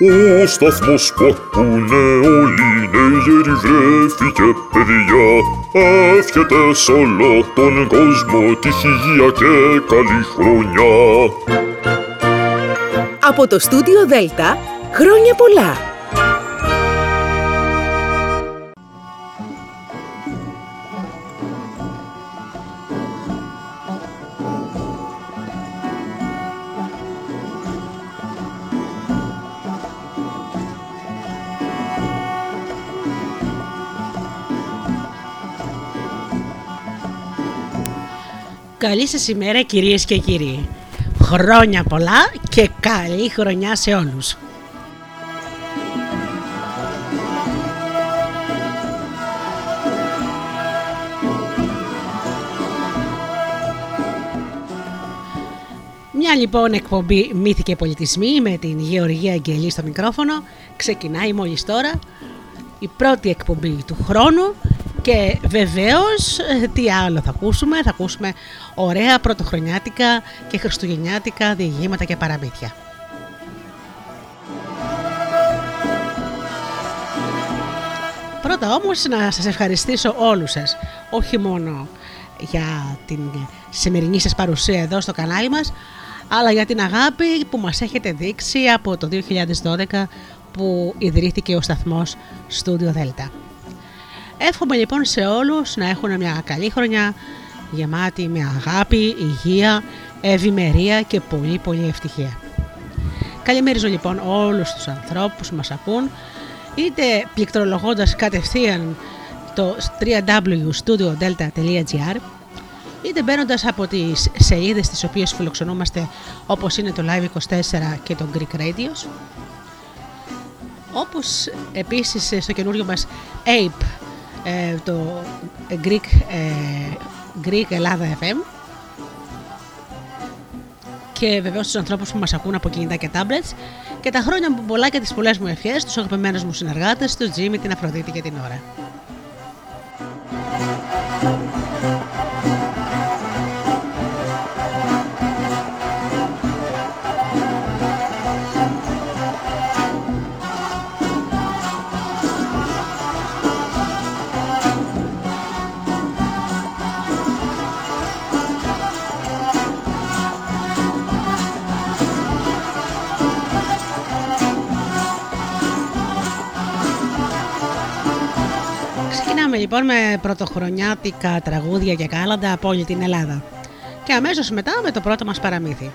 Ο σταθμός που ακούνε όλοι νέγεροι βρέθηκε παιδιά Εύχεται σ' όλο τον κόσμο τύχη, υγεία και καλή χρονιά Από το στούντιο Δέλτα, χρόνια πολλά! Καλή σας ημέρα κυρίες και κύριοι. Χρόνια πολλά και καλή χρονιά σε όλους. Μια λοιπόν εκπομπή Μύθοι και Πολιτισμοί με την Γεωργία Αγγελή στο μικρόφωνο ξεκινάει μόλις τώρα η πρώτη εκπομπή του χρόνου και βεβαίως ε, τι άλλο θα ακούσουμε, θα ακούσουμε ωραία πρωτοχρονιάτικα και χριστουγεννιάτικα διηγήματα και παραμύθια. Πρώτα όμως να σας ευχαριστήσω όλους σας, όχι μόνο για την σημερινή σας παρουσία εδώ στο κανάλι μας, αλλά για την αγάπη που μας έχετε δείξει από το 2012 που ιδρύθηκε ο σταθμός Studio Delta. Εύχομαι λοιπόν σε όλους να έχουν μια καλή χρονιά γεμάτη με αγάπη, υγεία, ευημερία και πολύ πολύ ευτυχία. Καλημέριζω λοιπόν όλους τους ανθρώπους που μας ακούν είτε πληκτρολογώντας κατευθείαν το www.studiodelta.gr είτε μπαίνοντας από τις σελίδες τις οποίες φιλοξενούμαστε όπως είναι το Live24 και το Greek Radios όπως επίσης στο καινούριο μας Ape ε, το Greek, ε, Greek Ελλάδα FM και βεβαίως τους ανθρώπους που μας ακούν από κινητά και tablets και τα χρόνια που πολλά και τις πολλές μου ευχές, τους αγαπημένους μου συνεργάτες, τους Jimmy, την Αφροδίτη και την ώρα. Λοιπόν με πρωτοχρονιάτικα τραγούδια και κάλαντα από όλη την Ελλάδα. Και αμέσως μετά με το πρώτο μας παραμύθι.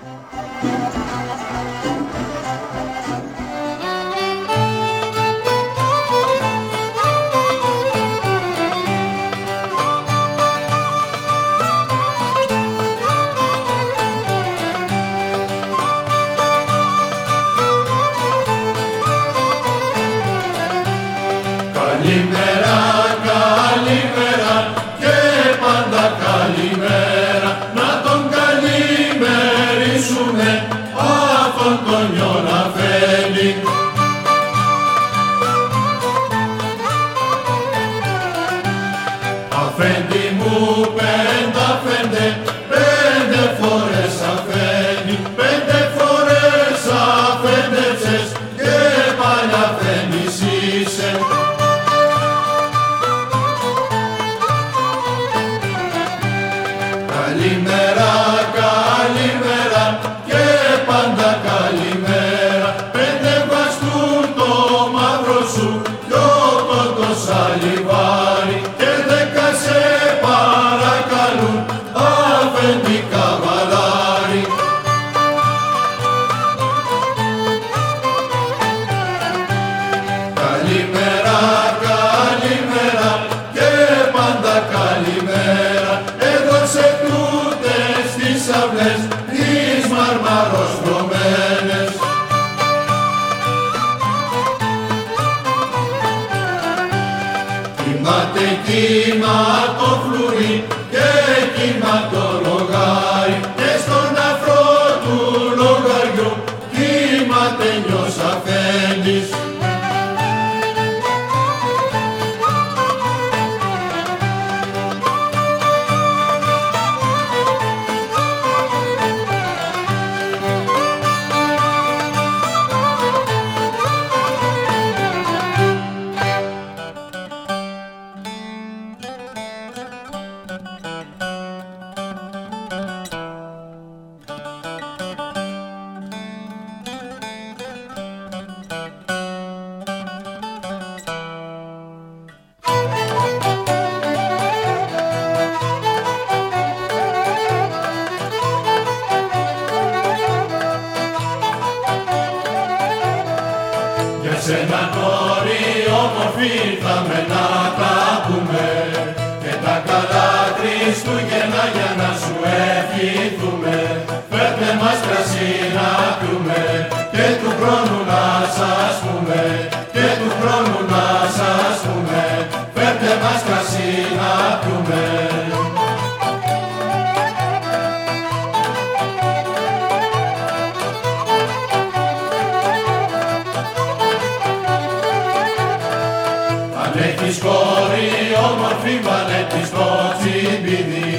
Έχεις κόρη όμορφη βάλε της στο τσιμπίδι.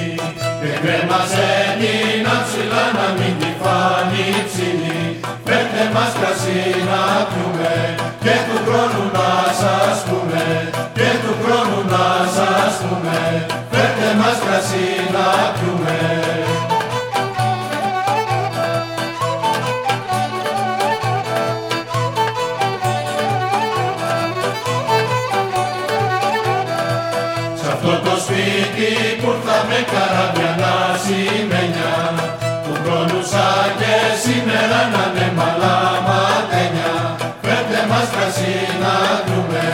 Και κρέμασε την αψηλά να μην τη φάνει ψηλή. Φέρτε μας κρασί να πιούμε και του χρόνου να σας πούμε. Και του χρόνου να σας πούμε. Φέρτε μας κρασί να πιούμε καραβιανά σημαίνια. Του χρόνου σαν και σήμερα να είναι μαλάματένια Φέρτε μας κρασί να πιούμε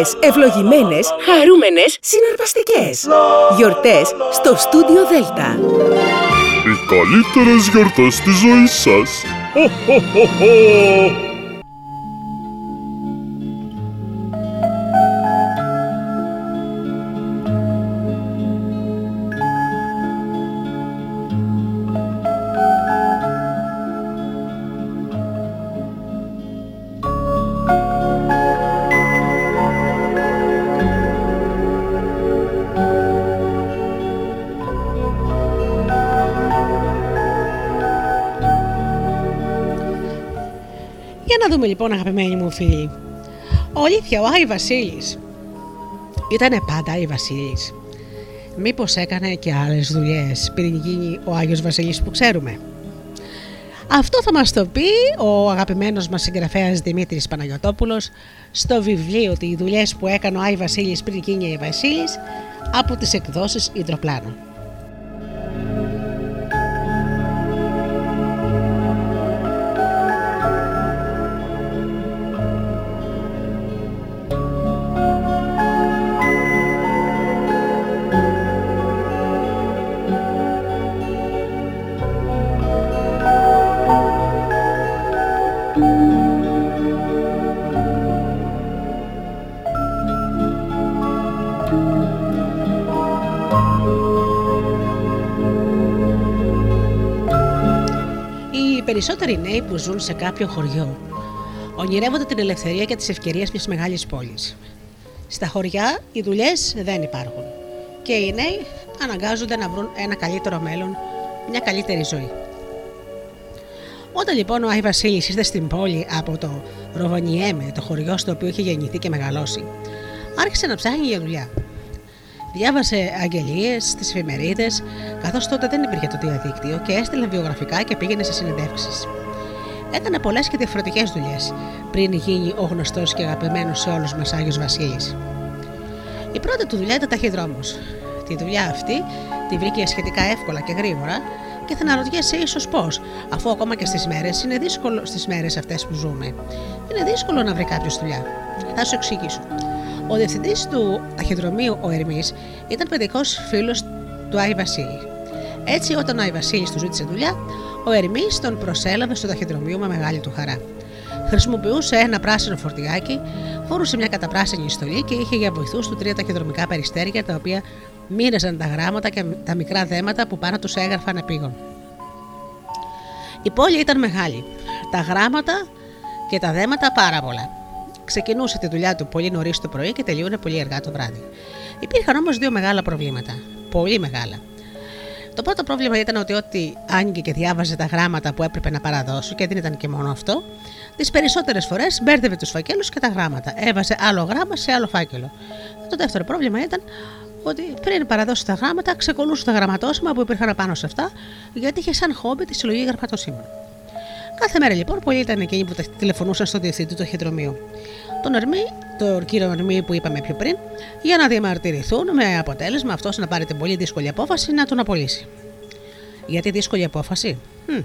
Γιορτές ευλογημένες, χαρούμενες, συναρπαστικές. Γιορτές στο στούντιο Δέλτα. Οι καλύτερες γιορτές της ζωής σας. Δούμε λοιπόν αγαπημένοι μου φίλοι. Ολήθεια, ο Άι Βασίλης ήταν πάντα Άι Βασίλης. Μήπως έκανε και άλλες δουλειές πριν γίνει ο Άγιος Βασίλης που ξέρουμε; Αυτό θα μας το πει ο αγαπημένος μας συγγραφέας Δημήτρης Παναγιωτόπουλος στο βιβλίο «Οι δουλειές που έκανε ο Άι Βασίλης πριν γίνει Άι Βασίλης» από τις εκδόσεις Ιδροπλάνου. Περισσότεροι νέοι που ζουν σε κάποιο χωριό ονειρεύονται την ελευθερία και τις ευκαιρίες μιας μεγάλης πόλης. Στα χωριά οι δουλειές δεν υπάρχουν και οι νέοι αναγκάζονται να βρουν ένα καλύτερο μέλλον, μια καλύτερη ζωή. Όταν λοιπόν ο Άι Βασίλης ήρθε στην πόλη από το Ροβανιέμε, το χωριό στο οποίο είχε γεννηθεί και μεγαλώσει, άρχισε να ψάχνει για δουλειά. Διάβασε αγγελίες στι εφημερίδες, καθώς τότε δεν υπήρχε το διαδίκτυο και έστειλε βιογραφικά και πήγαινε σε συνεντεύξεις. Έκανε πολλές και διαφορετικές δουλειές πριν γίνει ο γνωστός και αγαπημένος σε όλους μας Άγιος Βασίλης. Η πρώτη του δουλειά ήταν ταχυδρόμος. Τη δουλειά αυτή τη βρήκε σχετικά εύκολα και γρήγορα και θα αναρωτιέσαι ίσως πώς, αφού ακόμα και στις μέρες είναι δύσκολο στις μέρες αυτές που ζούμε. Είναι δύσκολο να βρει κάποιος δουλειά. Θα σου εξηγήσω. Ο διευθυντής του ταχυδρομείου, ο Ερμής, ήταν παιδικός φίλος του Άι Βασίλη. Έτσι, όταν ο Άι Βασίλης του ζήτησε δουλειά, ο Ερμής τον προσέλαβε στο ταχυδρομείο με μεγάλη του χαρά. Χρησιμοποιούσε ένα πράσινο φορτηγάκι, φόρουσε μια καταπράσινη στολή και είχε για βοηθούς του τρία ταχυδρομικά περιστέρια τα οποία μοίραζαν τα γράμματα και τα μικρά δέματα που πάνω τους έγραφαν επίγον. Η πόλη ήταν μεγάλη. Τα γράμματα και τα δέματα πάρα πολλά. Ξεκινούσε τη δουλειά του πολύ νωρίς το πρωί και τελείωνε πολύ αργά το βράδυ. Υπήρχαν όμως δύο μεγάλα προβλήματα. Πολύ μεγάλα. Το πρώτο πρόβλημα ήταν ότι ό,τι άνοιγε και διάβαζε τα γράμματα που έπρεπε να παραδώσει, και δεν ήταν και μόνο αυτό, τις περισσότερες φορές μπέρδευε τους φακέλους και τα γράμματα. Έβαζε άλλο γράμμα σε άλλο φάκελο. Το δεύτερο πρόβλημα ήταν ότι πριν παραδώσει τα γράμματα, ξεκολούσε τα γραμματόσημα που υπήρχαν πάνω σε αυτά, γιατί είχε σαν χόμπι τη συλλογή γραμματοσύμων. Κάθε μέρα λοιπόν πολλοί ήταν εκείνοι που τηλεφωνούσαν στον διευθυντή του χειρομείου. Τον Ερμή, τον κύριο Ερμή που είπαμε πιο πριν, για να διαμαρτυρηθούν με αποτέλεσμα αυτός να πάρει την πολύ δύσκολη απόφαση να τον απολύσει. Γιατί δύσκολη απόφαση; Hm,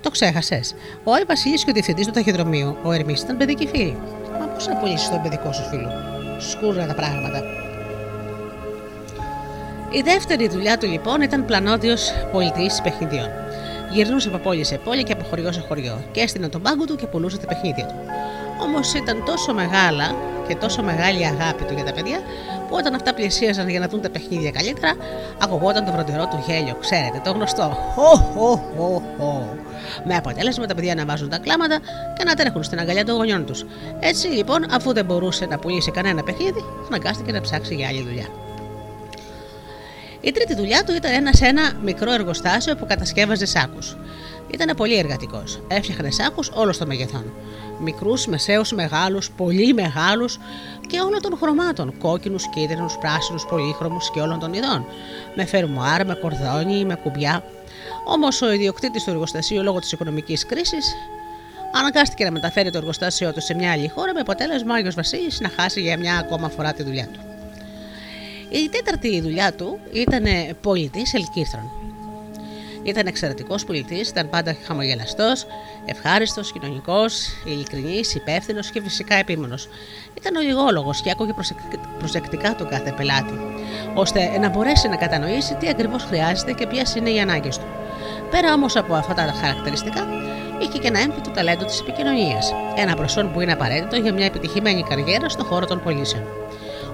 το ξέχασες. Ο Άι Βασίλης και ο διευθυντής του ταχυδρομείου, ο Ερμής, ήταν παιδική φίλη. Μα πώς να απολύσεις τον παιδικό σου φίλο; Σκούρα τα πράγματα. Η δεύτερη δουλειά του λοιπόν ήταν πλανόδιος πολιτής παιχνιδιών. Γυρνούσε από πόλη σε πόλη και από χωριό σε χωριό και έστεινε τον πάγκο του και πουλούσε τα παιχνίδια του. Όμως ήταν τόσο μεγάλα και τόσο μεγάλη αγάπη του για τα παιδιά, που όταν αυτά πλησίαζαν για να δουν τα παιχνίδια καλύτερα, ακουγόταν το βροντερό του γέλιο. Ξέρετε, το γνωστό. Χω, χω, χω, χω. Με αποτέλεσμα τα παιδιά να βάζουν τα κλάματα και να τρέχουν στην αγκαλιά των γονιών τους. Έτσι λοιπόν, αφού δεν μπορούσε να πουλήσει κανένα παιχνίδι, αναγκάστηκε να ψάξει για άλλη δουλειά. Η τρίτη δουλειά του ήταν ένα σε ένα μικρό εργοστάσιο που κατασκεύαζε σάκους. Ήταν πολύ εργατικός. Έφτιαχνε σάκους όλο των μεγεθών. Μικρούς, μεσαίους, μεγάλους, πολύ μεγάλους και όλων των χρωμάτων. Κόκκινους, κίτρινους, πράσινους, πολύχρωμους και όλων των ειδών. Με φερμοάρ, με κορδόνι, με κουμπιά. Όμως ο ιδιοκτήτης του εργοστασίου λόγω της οικονομικής κρίσης αναγκάστηκε να μεταφέρει το εργοστάσιό του σε μια άλλη χώρα με αποτέλεσμα ο Άγιος Βασίλης να χάσει για μια ακόμα φορά τη δουλειά του. Η τέταρτη δουλειά του ήταν πολιτής Ελκύρθρων. Ήταν εξαιρετικός πολιτής, ήταν πάντα χαμογελαστός, ευχάριστος, κοινωνικός, ειλικρινής, υπεύθυνος και φυσικά επίμονος. Ήταν ολιγόλογο και άκουγε προσεκτικά τον κάθε πελάτη, ώστε να μπορέσει να κατανοήσει τι ακριβώς χρειάζεται και ποιες είναι οι ανάγκες του. Πέρα όμως από αυτά τα χαρακτηριστικά, είχε και ένα έμφυτο ταλέντο της επικοινωνίας. Ένα προσόν που είναι απαραίτητο για μια επιτυχημένη καριέρα στον χώρο των πωλήσεων.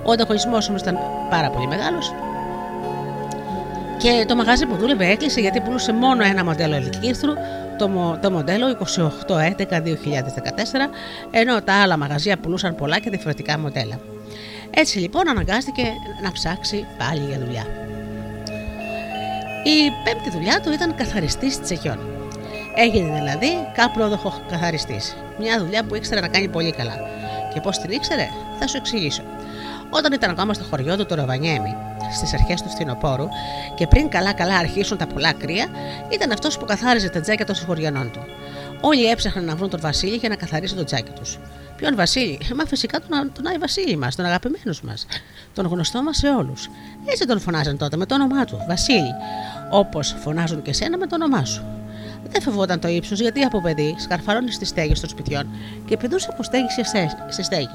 Ο ανταγωνισμός όμως ήταν πάρα πολύ μεγάλος και το μαγαζί που δούλευε έκλεισε γιατί πουλούσε μόνο ένα μοντέλο ελικύρθρου, το, το μοντέλο 2811-2014, ενώ τα άλλα μαγαζιά πουλούσαν πολλά και διαφορετικά μοντέλα. Έτσι λοιπόν αναγκάστηκε να ψάξει πάλι για δουλειά. Η πέμπτη δουλειά του ήταν καθαριστής τσεχιών. Έγινε δηλαδή κάπροδοχο καθαριστής. Μια δουλειά που ήξερε να κάνει πολύ καλά. Και πώς την ήξερε, θα σου εξηγήσω. Όταν ήταν ακόμα στο χωριό του το Ροβανιέμι, στις αρχές του φθινοπόρου και πριν καλά-καλά αρχίσουν τα πολλά κρύα, ήταν αυτός που καθάριζε τα τζάκια των συγχωριανών του. Όλοι έψαχναν να βρουν τον Βασίλη για να καθαρίσει το τζάκι τους. Ποιον Βασίλη, μα φυσικά τον, τον Άι Βασίλη μας, τον αγαπημένο μας, τον γνωστό μας σε όλους. Έτσι τον φωνάζαν τότε με το όνομά του, Βασίλη, όπως φωνάζουν και σένα με το όνομά σου. Δεν φοβόταν το ύψος γιατί από παιδί σκαρφαλώνεις στι στέγες των σπιτιών και πηδούσες από στέγη σε στέγη.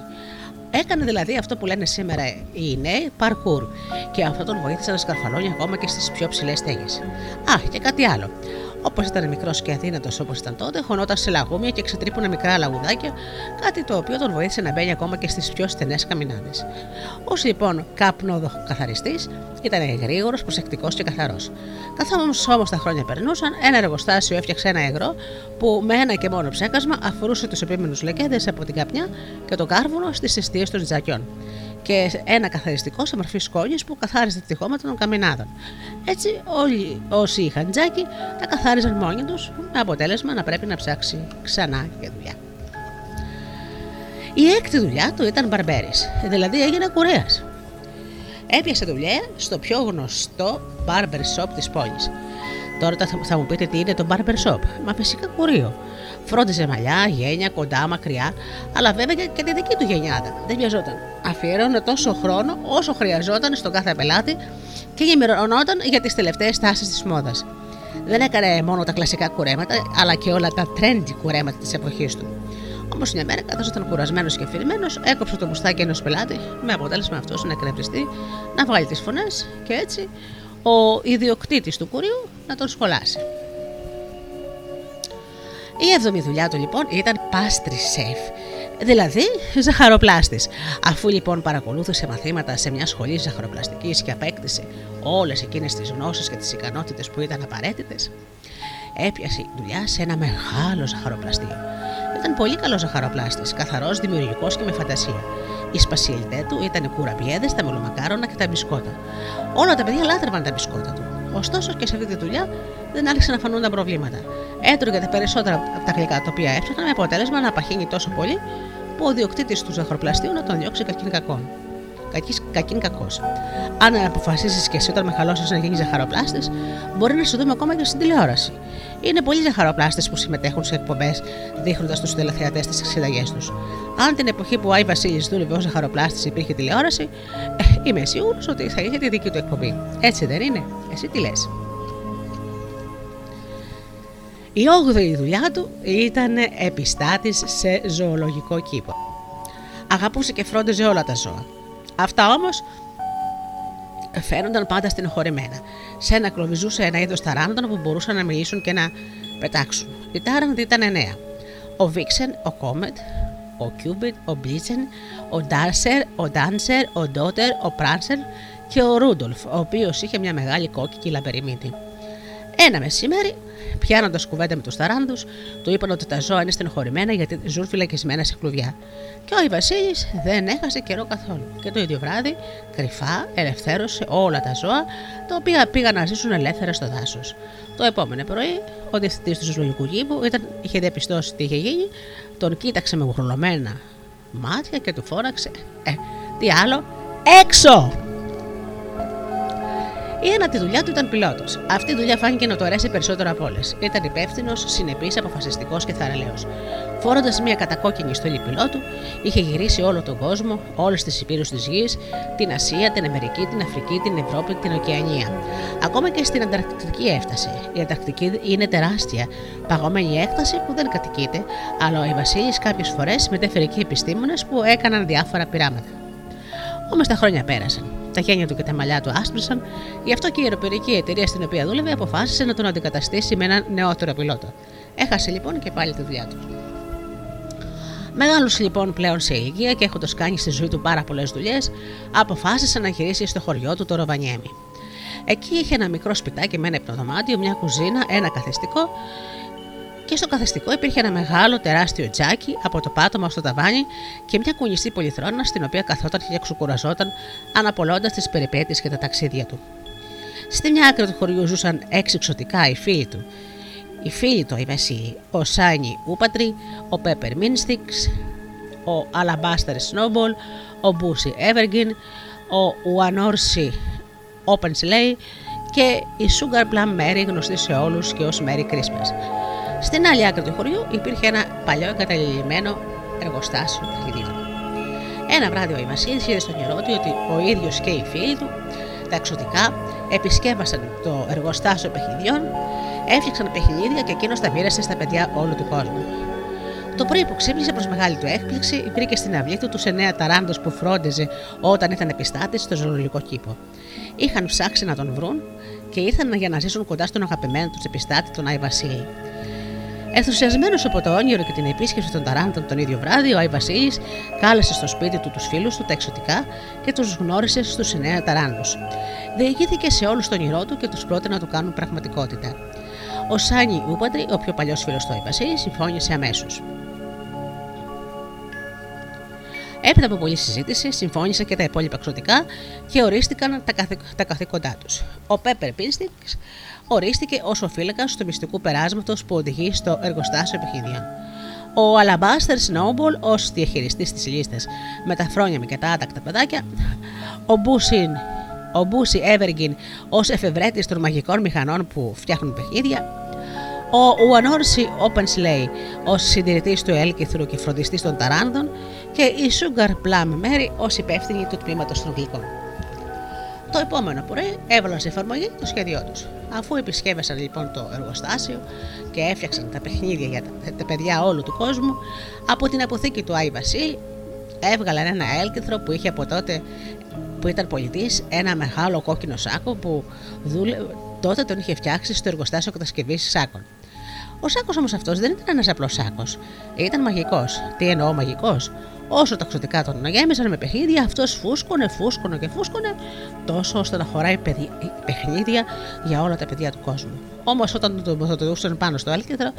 Έκανε δηλαδή αυτό που λένε σήμερα οι νέοι παρκούρ και αυτό τον βοήθησε να σκαρφαλώνει ακόμα και στις πιο ψηλές στέγε. Α, και κάτι άλλο. Όπως ήταν μικρός και αδύνατος όπως ήταν τότε, χωνόταν σε λαγούμια και ξετρύπωνα μικρά λαγουδάκια, κάτι το οποίο τον βοήθησε να μπαίνει ακόμα και στις πιο στενές καμινάδες. Ω λοιπόν κάπνοδο καθαριστή, ήταν γρήγορος, προσεκτικός και καθαρός. Καθώ όμως τα χρόνια περνούσαν, ένα εργοστάσιο έφτιαξε ένα υγρό που με ένα και μόνο ψέκασμα αφορούσε τους επίμενου λεκέδε από την καπνιά και το κάρβουνο στις αιστείες των τζακιών και ένα καθαριστικό σε μορφή σκόνης που καθάριζε τα τυχώματα των καμινάδων. Έτσι, όλοι όσοι είχαν τζάκι τα καθάριζαν μόνοι τους, με αποτέλεσμα να πρέπει να ψάξει ξανά για δουλειά. Η έκτη δουλειά του ήταν μπαρμπέρι, δηλαδή έγινε κουρέας. Έπιασε δουλειά στο πιο γνωστό barber shop της πόλης. Τώρα θα μου πείτε τι είναι το barber shop. Μα φυσικά κουρίο. Φρόντιζε μαλλιά, γένια, κοντά, μακριά, αλλά βέβαια και τη δική του γενιάδα. Δεν βιαζόταν. Αφιέρωνε τόσο χρόνο όσο χρειαζόταν στον κάθε πελάτη και ενημερωνόταν για τις τελευταίες τάσει της μόδας. Δεν έκανε μόνο τα κλασικά κουρέματα, αλλά και όλα τα trendy κουρέματα της εποχής του. Όμως μια μέρα, καθώς ήταν κουρασμένος και αφηρημένος, έκοψε το μουστάκι ενός πελάτη, με αποτέλεσμα αυτό να εκνευριστεί, να βγάλει τις φωνές και έτσι ο ιδιοκτήτης του κουριού να τον σχολάσει. Η έβδομη δουλειά του λοιπόν ήταν πάστρι σεφ. Δηλαδή, ζαχαροπλάστης. Αφού λοιπόν παρακολούθησε μαθήματα σε μια σχολή ζαχαροπλαστικής και απέκτησε όλες εκείνες τις γνώσεις και τις ικανότητες που ήταν απαραίτητες, έπιασε δουλειά σε ένα μεγάλο ζαχαροπλαστείο. Ήταν πολύ καλός ζαχαροπλάστης, καθαρός, δημιουργικός και με φαντασία. Η σπασιελιτέ του ήταν κουραμπιέδε, τα μελομακάρονα και τα μπισκότα. Όλα τα παιδιά λάτρευαν τα μπισκότα του. Ωστόσο και σε αυτή τη δουλειά δεν άρχισαν να φανούν τα προβλήματα. Έτρωγε τα περισσότερα από τα γλυκά τα οποία έφτιαχναν με αποτέλεσμα να παχύνει τόσο πολύ που ο διοκτήτης του ζαχαροπλαστείου να τον διώξει κακήν κακόν. Κακήν κακός. Αν αποφασίσεις και εσύ όταν μεγαλώσεις να γίνεις ζαχαροπλάστης, μπορεί να σου δούμε ακόμα και στην τηλεόραση. Είναι πολλοί ζαχαροπλάστες που συμμετέχουν σε εκπομπές δείχνοντας τους τηλεθεατές τις συνταγέ τους. Αν την εποχή που ο Άι Βασίλης δούλευε ως ζαχαροπλάστης υπήρχε τηλεόραση, ε, είμαι σίγουρος ότι θα είχε τη δική του εκπομπή. Έτσι δεν είναι, εσύ τι λες; Η όγδοη δουλειά του ήταν επιστάτης σε ζωολογικό κήπο. Αγαπούσε και φρόντιζε όλα τα ζώα. Αυτά όμως φαίνονταν πάντα στενοχωρημένα. Σε ένα κλωβιζούσε ένα είδος ταράντων που μπορούσαν να μιλήσουν και να πετάξουν. Οι τάραντοι ήταν εννέα. Ο Βίξεν, ο Κόμετ, ο Κιούπιντ, ο Μπλίτσεν, ο Ντάσερ, ο Ντάνσερ, ο Ντόνερ, ο Πράνσερ και ο Ρούντολφ, ο οποίος είχε μια μεγάλη κόκκινη λαμπερή μύτη. Ένα μεσημέρι Πιάνοντας κουβέντα με τους ταράνδους, του είπαν ότι τα ζώα είναι στενοχωρημένα γιατί ζουν φυλακισμένα σε κλουβιά. Και ο Βασίλη δεν έχασε καιρό καθόλου. Και το ίδιο βράδυ, κρυφά, ελευθέρωσε όλα τα ζώα, τα οποία πήγαν να ζήσουν ελεύθερα στο δάσος. Το επόμενο πρωί, ο διευθυντής του ζωολογικού γήπου ήταν, είχε διαπιστώσει τι είχε γίνει, τον κοίταξε με γουρλωμένα μάτια και του φόραξε. Ε, τι άλλο, έξω! Η ένατη δουλειά του ήταν πιλότος. Αυτή η δουλειά φάνηκε να του αρέσει περισσότερο από όλες. Ήταν υπεύθυνος, συνεπής, αποφασιστικός και θαραλέος. Φόροντας μια κατακόκκινη στολή πιλότου, είχε γυρίσει όλο τον κόσμο, όλες τις υπήρους της γης, την Ασία, την Αμερική, την Αφρική, την Ευρώπη, την Οκεανία. Ακόμα και στην Ανταρκτική έφτασε. Η Ανταρκτική είναι τεράστια, παγωμένη έκταση που δεν κατοικείται, αλλά ο Βασίλης κάποιες φορές μετέφερε εκεί επιστήμονες που έκαναν διάφορα πειράματα. Όμως τα χρόνια πέρασαν. Τα χέρια του και τα μαλλιά του άσπρησαν, γι' αυτό και η αεροπορική εταιρεία στην οποία δούλευε αποφάσισε να τον αντικαταστήσει με έναν νεότερο πιλότο. Έχασε λοιπόν και πάλι τη δουλειά του. Μεγάλο λοιπόν πλέον σε ηλικία και έχοντας κάνει στη ζωή του πάρα πολλές δουλειές, αποφάσισε να γυρίσει στο χωριό του το Ροβανιέμι. Εκεί είχε ένα μικρό σπιτάκι με ένα υπνοδωμάτιο, μια κουζίνα, ένα καθιστικό και στο καθεστικό υπήρχε ένα μεγάλο τεράστιο τζάκι από το πάτωμα στο ταβάνι και μια κουνιστή πολυθρόνα στην οποία καθόταν και ξεκουραζόταν αναπολώντας τις περιπέτειες και τα ταξίδια του. Στη μια άκρη του χωριού ζούσαν έξι εξωτικά οι φίλοι του. Οι φίλοι του, η Βασίλη, ο Σάνι Ούπατρι, ο Πέπερ Μίνστιξ, ο Αλαμπάστερ Σνόμπολ, ο Μπούσι Εύεργιν, ο Ουανόρσι Όπενσλέι και η Sugar Plum Mary γνωστή σε όλους και ως Mary Christmas. Στην άλλη άκρη του χωριού υπήρχε ένα παλιό εγκαταλειμμένο εργοστάσιο παιχνιδιών. Ένα βράδυ ο Βασίλη είδε στον του ότι ο ίδιος και οι φίλοι του, τα εξωτικά, επισκέβασαν το εργοστάσιο παιχνιδιών, έφτιαξαν παιχνίδια και εκείνος τα μοίρασε στα παιδιά όλου του κόσμου. Το πρωί που ξύπνησε προς μεγάλη του έκπληξη, βρήκε στην αυλή του τους εννέα ταράντο που φρόντιζε όταν ήταν επιστάτη στο ζωολογικό κήπο. Είχαν ψάξει να τον βρουν και ήρθαν για να ζήσουν κοντά στον αγαπημένο τους επιστάτη, τον Άι Βασίλη. Ενθουσιασμένος από το όνειρο και την επίσκεψη των Ταράντων τον ίδιο βράδυ, ο Άι Βασίλης κάλεσε στο σπίτι του τους φίλους του τα εξωτικά και τους γνώρισε στους εννέα Ταράντους. Διηγήθηκε σε όλους τον όνειρό του και τους πρότεινε να του κάνουν πραγματικότητα. Ο Σάνι Ούπαντρι, ο πιο παλιός φίλος του Άι Βασίλη, συμφώνησε αμέσως. Έπειτα από πολλή συζήτηση, συμφώνησαν και τα υπόλοιπα εξωτικά και ορίστηκαν τα, τα καθήκοντά τους. Ο Πέπερ Πίνστιξ ορίστηκε ως ο φύλακα του μυστικού περάσματος που οδηγεί στο εργοστάσιο επιχείρημα. Ο Αλαμπάστερ Σνόμπολ ως διαχειριστής της λίστας με τα φρόνια και τα άτακτα παιδάκια. Ο Μπούσιν ο Μπούσι Εύεργιν ως εφευρέτης των μαγικών μηχανών που φτιάχνουν παιχνίδια, ο Ουανόρσι Όπενσλέι ως συντηρητής του έλκυθρου και φροντιστής των ταράνδων και η Sugar Plum Mary ως υπεύθυνη του τμήματος των γλυκών. Το επόμενο πρωί έβαλαν σε εφαρμογή το σχέδιό τους. Αφού επισκέβασαν λοιπόν το εργοστάσιο και έφτιαξαν τα παιχνίδια για τα παιδιά όλου του κόσμου, από την αποθήκη του Άι Βασίλη έβγαλαν ένα έλκυθρο που είχε από τότε που ήταν πολιτής ένα μεγάλο κόκκινο σάκο που δούλε... τότε τον είχε φτιάξει στο εργοστάσιο κατασκευής σάκων. Ο σάκος όμως αυτός δεν ήταν ένας απλός σάκος. Ήταν μαγικός. Τι εννοώ μαγικός; Όσο τα ξωτικά τον γέμισαν με παιχνίδια, αυτός φούσκωνε, φούσκωνε και φούσκωνε, τόσο ώστε να χωράει παιχνίδια για όλα τα παιδιά του κόσμου. Όμως όταν το τοποθετούσαν πάνω στο έλκυθρο,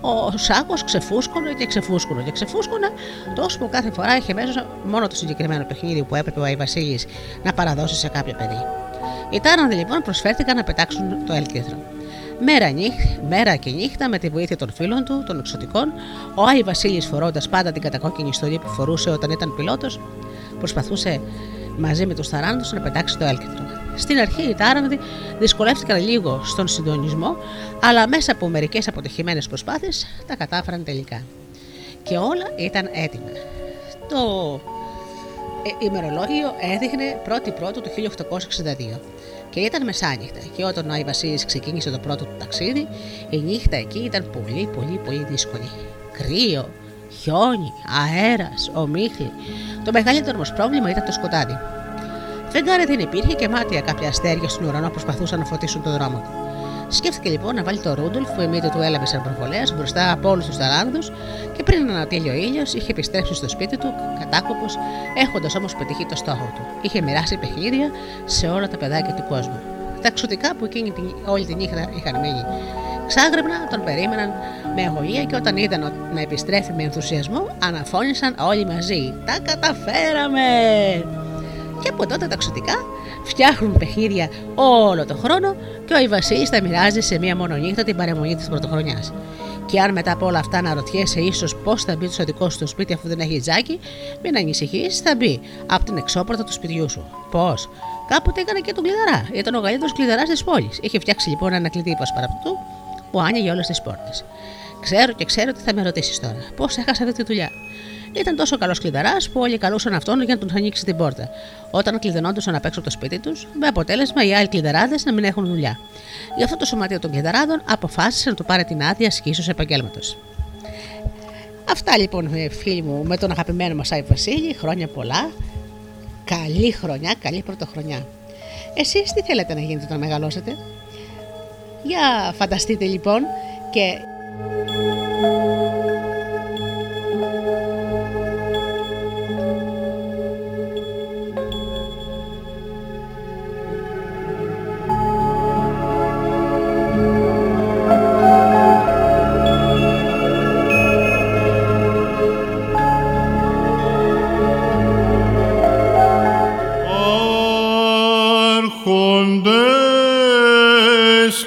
ο Σάκος ξεφούσκωνε και ξεφούσκωνε και ξεφούσκωνε, τόσο που κάθε φορά είχε μέσα μόνο το συγκεκριμένο παιχνίδι που έπρεπε ο Αϊ Βασίλης να παραδώσει σε κάποιο παιδί. Οι τάρανδοι λοιπόν προσφέρθηκαν να πετάξουν το έλκυθρο. Μέρα, νύχ, μέρα και νύχτα με τη βοήθεια των φίλων του, των εξωτικών, ο Άι Βασίλης φορώντας πάντα την κατακόκκινη ιστορία που φορούσε όταν ήταν πιλότος, προσπαθούσε μαζί με του ταράνδου να πετάξει το έλκυθρο. Στην αρχή οι τάρανδοι δυσκολεύτηκαν λίγο στον συντονισμό, αλλά μέσα από μερικές αποτυχημένες προσπάθειες τα κατάφεραν τελικά. Και όλα ήταν έτοιμα. Το ε, ημερολόγιο έδειχνε 1η Πρώτου του 1862 και ήταν μεσάνυχτα. Και όταν ο Άι Βασίλης ξεκίνησε το πρώτο του ταξίδι, η νύχτα εκεί ήταν πολύ πολύ πολύ δύσκολη. Κρύο, χιόνι, αέρας, ομίχλη. Το μεγαλύτερο όμω πρόβλημα ήταν το σκοτάδι. Φεγγάρι δεν υπήρχε και μάτια κάποια αστέρια στον ουρανό προσπαθούσαν να φωτίσουν τον δρόμο του. Σκέφτηκε λοιπόν να βάλει το Ρούντολφ που η μύτη του έλαβε σαν προβολέας μπροστά από όλους τους ταράνδου και πριν να ανατέλει ο ήλιος είχε επιστρέψει στο σπίτι του κατάκοπος, έχοντας όμως πετύχει το στόχο του. Είχε μοιράσει παιχνίδια σε όλα τα παιδάκια του κόσμου. Τα ξωτικά που εκείνη την, όλη τη νύχτα είχαν μείνει ξάγρυπνα τον περίμεναν με αγωνία και όταν είδαν να επιστρέφει με ενθουσιασμό αναφώνησαν όλοι μαζί. Τα καταφέραμε! Και από τότε τα ξωτικά φτιάχνουν παιχνίδια όλο τον χρόνο και ο Ιβασίλη θα μοιράζει σε μία μόνο νύχτα την παρεμονή της πρωτοχρονιάς. Και αν μετά από όλα αυτά να ρωτιέσαι ίσως πώς θα μπει στο δικό σου το σπίτι αφού δεν έχει τζάκι, μην ανησυχείς, θα μπει από την εξώπορτα του σπιτιού σου. Πώς; Κάποτε έκανε και τον κλειδαρά. Ήταν ο καλύτερο κλειδαράς της πόλης. Είχε φτιάξει λοιπόν ένα κλειδί πασπαραπτού που άνοιγε όλες τις πόρτες. Ξέρω και ξέρω τι θα με ρωτήσεις τώρα. Πώς έχασα αυτή τη δουλειά; Ήταν τόσο καλός κλειδαράς που όλοι καλούσαν αυτόν για να τον ανοίξει την πόρτα. Όταν κλειδενόντουσαν απ' έξω από το σπίτι τους, με αποτέλεσμα οι άλλοι κλειδαράδες να μην έχουν δουλειά. Γι' αυτό το σωματείο των κλειδαράδων αποφάσισε να του πάρει την άδεια ασκήσεως επαγγέλματος. Αυτά λοιπόν, φίλοι μου, με τον αγαπημένο μας Άι Βασίλη. Χρόνια πολλά. Καλή χρονιά, καλή πρωτοχρονιά. Εσείς τι θέλετε να γίνετε όταν μεγαλώσετε; Για φανταστείτε λοιπόν και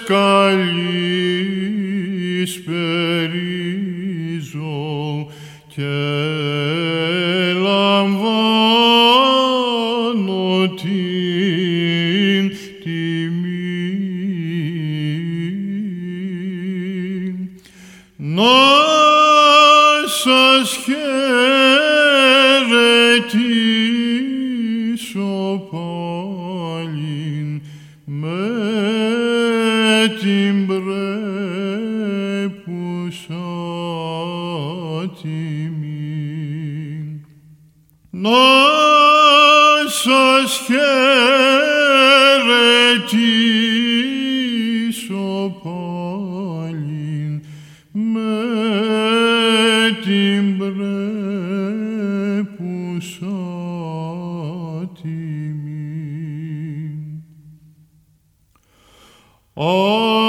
sky Amen.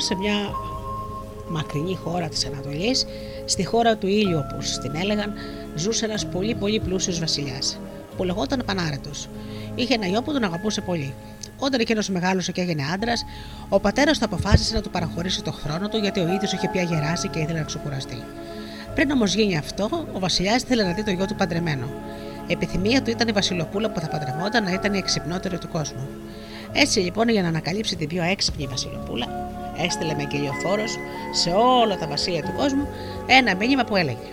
σε μια μακρινή χώρα της Ανατολής, στη χώρα του ήλιου όπως την έλεγαν, ζούσε ένας πολύ πολύ πλούσιος βασιλιάς, που λεγόταν Πανάρετος. Είχε ένα γιο που τον αγαπούσε πολύ. Όταν εκείνος μεγάλωσε και έγινε άντρας, ο πατέρας του αποφάσισε να του παραχωρήσει το χρόνο του γιατί ο ίδιος είχε πια γεράσει και ήθελε να ξεκουραστεί. Πριν όμως γίνει αυτό, ο Βασιλιάς ήθελε να δει το γιο του παντρεμένο. Η επιθυμία του ήταν η Βασιλοπούλα που θα παντρευόταν να ήταν η εξυπνότερη του κόσμου. Έτσι λοιπόν, για να ανακαλύψει την πιο έξυπνη Βασιλοπούλα, έστειλε με κυριοφόρο σε όλα τα βασίλεια του κόσμου ένα μήνυμα που έλεγε: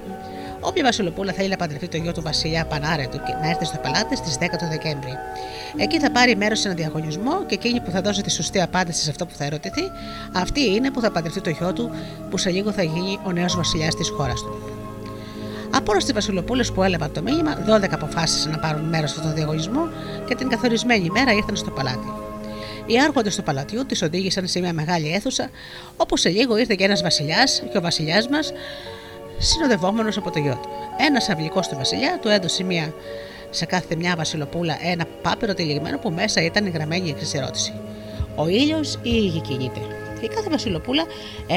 Όποια Βασιλοπούλα θέλει να παντρευτεί το γιο του Βασιλιά Πανάρετου και να έρθει στο πελάτη στις 10 του Δεκέμβρη. Εκεί θα πάρει μέρος σε ένα διαγωνισμό και εκείνη που θα δώσει τη σωστή απάντηση σε αυτό που θα ερωτηθεί, αυτή είναι που θα παντρευτεί το γιο του, που σε λίγο θα γίνει ο νέος βασιλιάς της χώρας του. Από όλε τι Βασιλοπούλες που έλαβαν το μήνυμα, 12 αποφάσισαν να πάρουν μέρος σε αυτόν τον διαγωνισμό και την καθορισμένη ημέρα ήρθαν στο παλάτι. Οι άρχοντες του παλατιού τη οδήγησαν σε μια μεγάλη αίθουσα, όπου σε λίγο ήρθε και ένας βασιλιάς και ο βασιλιάς μας, συνοδευόμενος από το γιο του. Ένας αυλικός του βασιλιά του έδωσε μια, σε κάθε μια βασιλοπούλα ένα πάπυρο τυλιγμένο που μέσα ήταν γραμμένη η εξή ερώτηση. Ο ήλιος ή η γη κινείται. Και κάθε βασιλοπούλα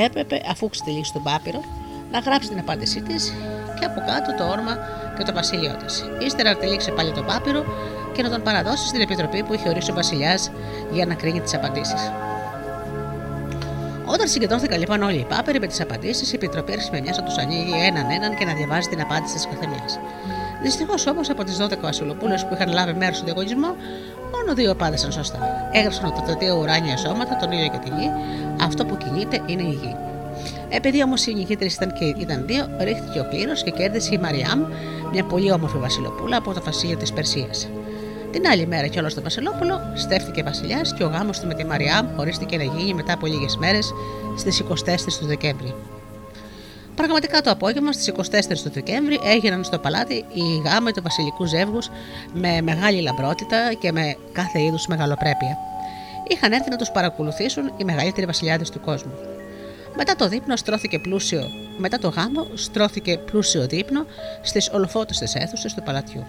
έπρεπε, αφού ξετυλίξει τον πάπυρο, να γράψει την απάντησή της και από κάτω το όνομα και το βασίλειό της. Ύστερα να πάλι το πάπυρο και να τον παραδώσει στην επιτροπή που είχε ορίσει ο Βασιλιάς για να κρίνει τις απαντήσεις. Όταν συγκεντρώθηκαν λοιπόν όλοι οι πάπεροι με τις απαντήσεις, η επιτροπή άρχισε μια να τους ανοίγει έναν έναν και να διαβάζει την απάντηση της καθεμιάς. Δυστυχώς όμως από τις 12 βασιλοπούλε που είχαν λάβει μέρος στο διαγωνισμό, μόνο δύο απάντησαν σωστά. Έγραψαν ότι τα δύο ουράνια σώματα, τον ήλιο και τη γη, αυτό που κινείται είναι η γη. Επειδή όμως οι νικήτρε ήταν, και ήταν δύο, ρίχθηκε ο κλήρος και κέρδισε η Μαριάμ, μια πολύ όμορφη βασιλοπούλα από το βασίλειο της Περσίας. Την άλλη μέρα κιόλας στο Βασιλόπουλο στέφθηκε βασιλιάς και ο γάμος του με τη Μαριά χωρίστηκε να γίνει μετά από λίγες μέρες στις 24 του Δεκέμβρη. Πραγματικά το απόγευμα στις 24 του Δεκέμβρη έγιναν στο παλάτι οι γάμοι του βασιλικού ζεύγους με μεγάλη λαμπρότητα και με κάθε είδους μεγαλοπρέπεια. Είχαν έρθει να τους παρακολουθήσουν οι μεγαλύτεροι βασιλιάδες του κόσμου. Μετά το δείπνο στρώθηκε πλούσιο, μετά το γάμο στρώθηκε πλούσιο δείπνο στις ολοφότιστε αίθουσες του παλατιού.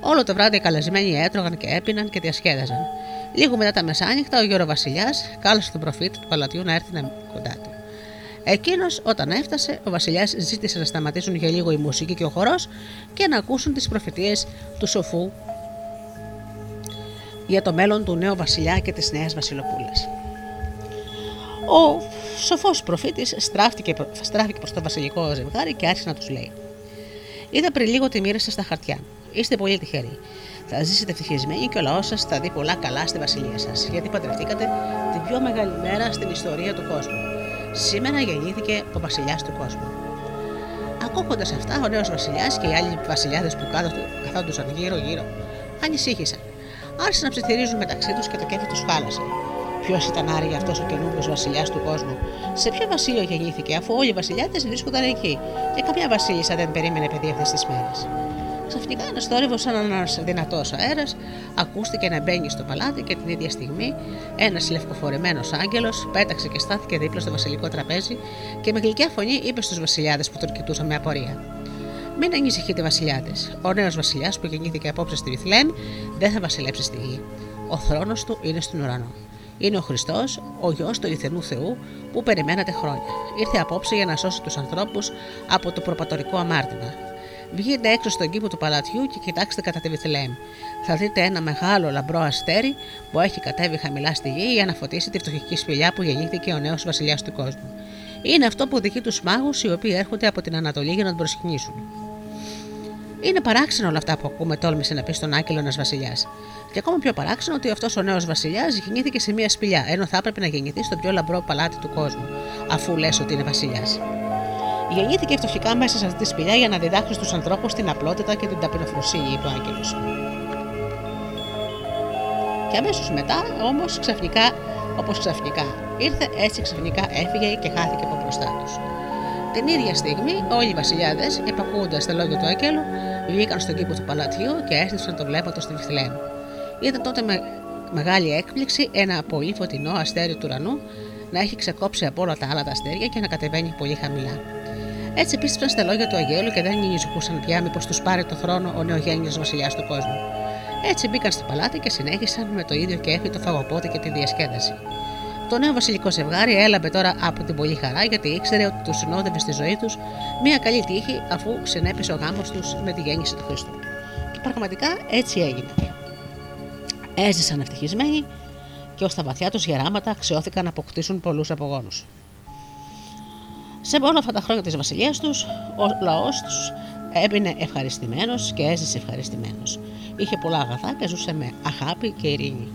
Όλο το βράδυ οι καλεσμένοι έτρωγαν και έπιναν και διασκέδαζαν. Λίγο μετά τα μεσάνυχτα, ο Γιώργο Βασιλιάς κάλεσε τον προφήτη του παλατιού να έρθει να κοντά του. Εκείνος, όταν έφτασε, ο Βασιλιάς ζήτησε να σταματήσουν για λίγο η μουσική και ο χορός και να ακούσουν τις προφητείες του σοφού για το μέλλον του νέου Βασιλιά και της νέας Βασιλοπούλας. Ο σοφός προφήτης στράφηκε, στράφηκε προς το βασιλικό ζευγάρι και άρχισε να τους λέει: Είδα πριν λίγο τη μοίρα σας στα χαρτιά. Είστε πολύ τυχεροί. Θα ζήσετε ευτυχισμένοι και ο λαός σας θα δει πολλά καλά στη βασιλεία σας, γιατί παντρευτήκατε την πιο μεγάλη μέρα στην ιστορία του κόσμου. Σήμερα γεννήθηκε ο βασιλιάς του κόσμου. Ακούγοντας αυτά, ο νέος βασιλιάς και οι άλλοι βασιλιάδες που καθόντουσαν γύρω-γύρω ανησύχησαν. Άρχισαν να ψιθυρίζουν μεταξύ τους και το κέφι τους χάλασε. Ποιος ήταν άραγε αυτός ο καινούριο βασιλιάς του κόσμου, σε ποιο βασίλειο γεννήθηκε, αφού όλοι οι βασιλιάδε βρίσκονταν εκεί, και καμιά βασίλισσα δεν περίμενε παιδί αυτές τις μέρες; Ξαφνικά ένας θόρυβος, σαν ένας δυνατός αέρας, ακούστηκε να μπαίνει στο παλάτι και την ίδια στιγμή ένας λευκοφορεμένος άγγελος πέταξε και στάθηκε δίπλα στο βασιλικό τραπέζι και με γλυκιά φωνή είπε στους βασιλιάδες που τον κοιτούσαν με απορία. Μην ανησυχείτε, βασιλιάδε. Ο νέος βασιλιάς που γεννήθηκε απόψε στη Βιθλέμ δεν θα βασιλέψει στη γη. Ο θρόνος του είναι στον ουρανό. Είναι ο Χριστός, ο γιο του Ιθενού Θεού, που περιμένατε χρόνια. Ήρθε απόψε για να σώσει τους ανθρώπους από το προπατορικό αμάρτημα. Βγείτε έξω στον κήπο του παλατιού και κοιτάξτε κατά τη Βιθλέμ. Θα δείτε ένα μεγάλο λαμπρό αστέρι που έχει κατέβει χαμηλά στη γη για να φωτίσει τη φτωχική σπηλιά που γεννήθηκε ο νέος βασιλιάς του κόσμου. Είναι αυτό που οδηγεί τους μάγους οι οποίοι έρχονται από την Ανατολή για να τον προσκυνήσουν. Είναι παράξενο όλα αυτά που ακούμε, τόλμησε να πει στον Άκελο ένας βασιλιάς. Και ακόμα πιο παράξενο ότι αυτός ο νέος βασιλιάς γεννήθηκε σε μια σπηλιά, ενώ θα έπρεπε να γεννηθεί στο πιο λαμπρό παλάτι του κόσμου, αφού λες ότι είναι βασιλιάς. Γεννήθηκε φτωχικά μέσα σε αυτή τη σπηλιά για να διδάξει στους ανθρώπους την απλότητα και την ταπεινοφροσύνη, είπε ο Άγγελος. Και αμέσως μετά, όμως, ξαφνικά, όπως ξαφνικά ήρθε, έτσι ξαφνικά έφυγε και χάθηκε από μπροστά τους. Την ίδια στιγμή, όλοι οι βασιλιάδες, υπακούοντας τα λόγια του Άγγελου, βγήκαν στον κήπο του παλατιού και έστειλαν το βλέποντα στη Βιθλέμ. Ήταν τότε με μεγάλη έκπληξη ένα πολύ φωτεινό αστέρι του ουρανού να έχει ξεκόψει από όλα τα άλλα τα αστέρια και να κατεβαίνει πολύ χαμηλά. Έτσι πίστεψαν στα λόγια του Αγγέλου και δεν ανησυχούσαν πια μήπως τους πάρει το χρόνο ο νεογέννητο βασιλιάς του κόσμου. Έτσι μπήκαν στο παλάτι και συνέχισαν με το ίδιο κέφι το φαγοπότη και τη διασκέδαση. Το νέο βασιλικό ζευγάρι έλαμπε τώρα από την πολύ χαρά γιατί ήξερε ότι τους συνόδευε στη ζωή τους μια καλή τύχη αφού συνέπεσε ο γάμος τους με τη γέννηση του Χριστού. Και πραγματικά έτσι έγινε. Έζησαν ευτυχισμένοι και ως τα βαθιά τους γεράματα αξιώθηκαν να αποκτήσουν πολλούς απογόνους. Σε όλα αυτά τα χρόνια της βασιλείας τους, ο λαός τους έμεινε ευχαριστημένος και έζησε ευχαριστημένος. Είχε πολλά αγαθά και ζούσε με αγάπη και ειρήνη.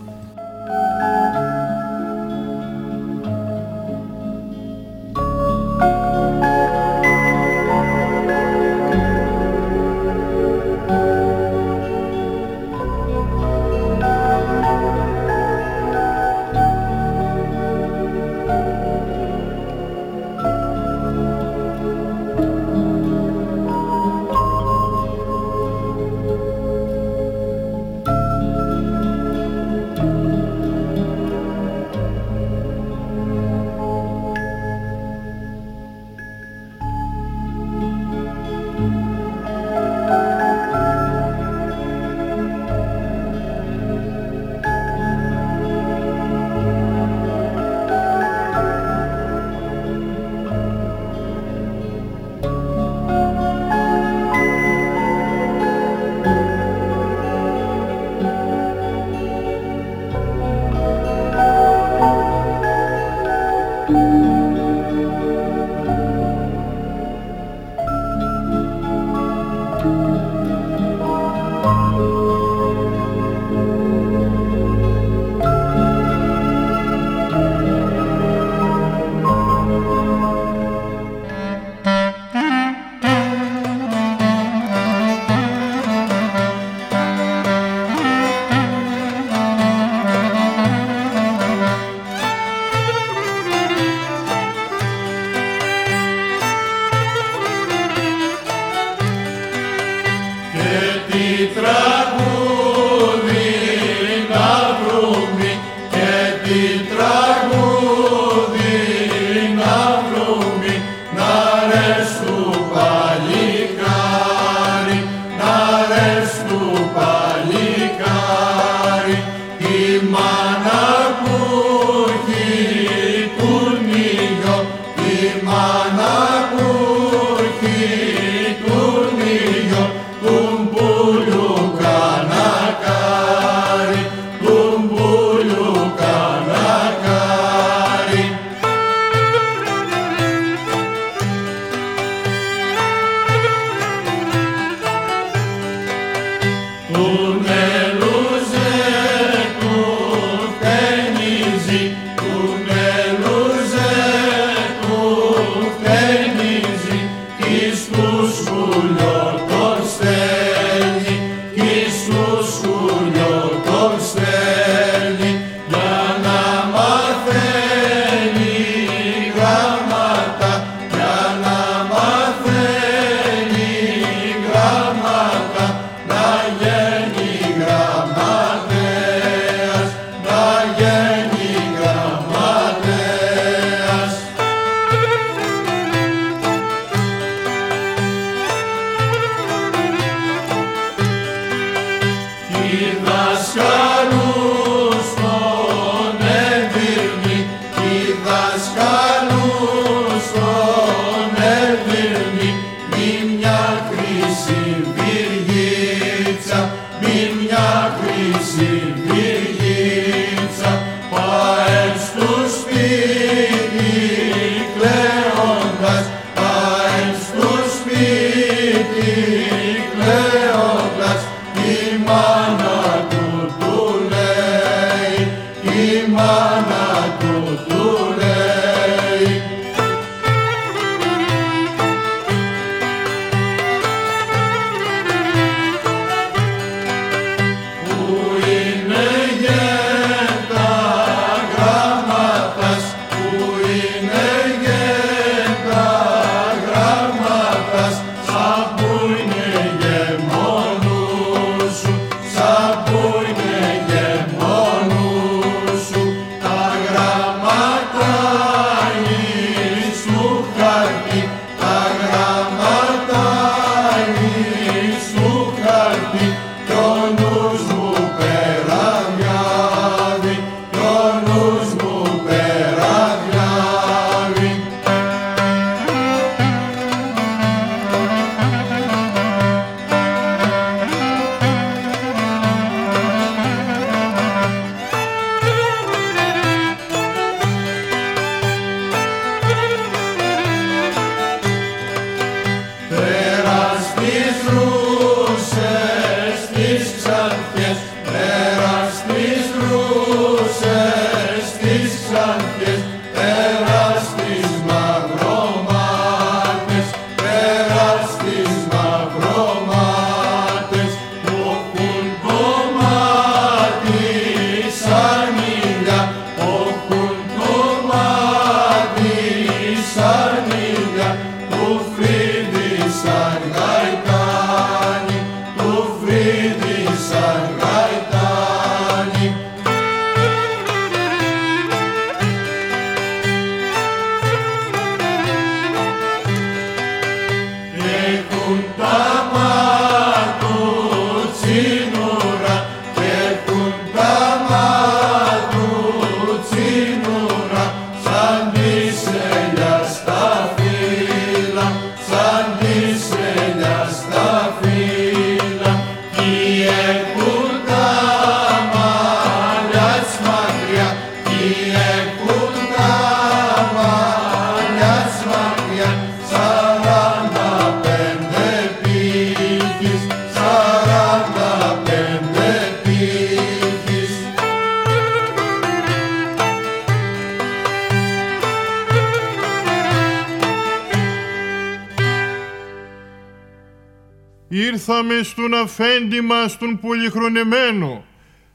Ήρθαμε στον αφέντη μας τον πολυχρονεμένο.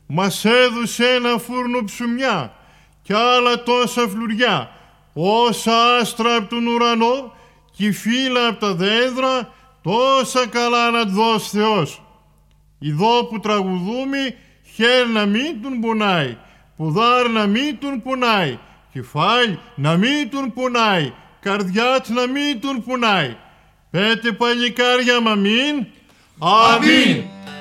Μας έδωσε ένα φούρνο ψουμιά κι άλλα τόσα φλουριά, όσα άστρα από τον ουρανό κι φύλλα από τα δέντρα, τόσα καλά να δώσει Θεός. Ιδώ που τραγουδούμε, χέρ να μην τον πονάει, πουδάρ να μην τον πονάει, κεφάλι να μην τον πονάει, καρδιά να μην τον πονάει. Πέτε παλικάρια μα μην. Αμήν. Ο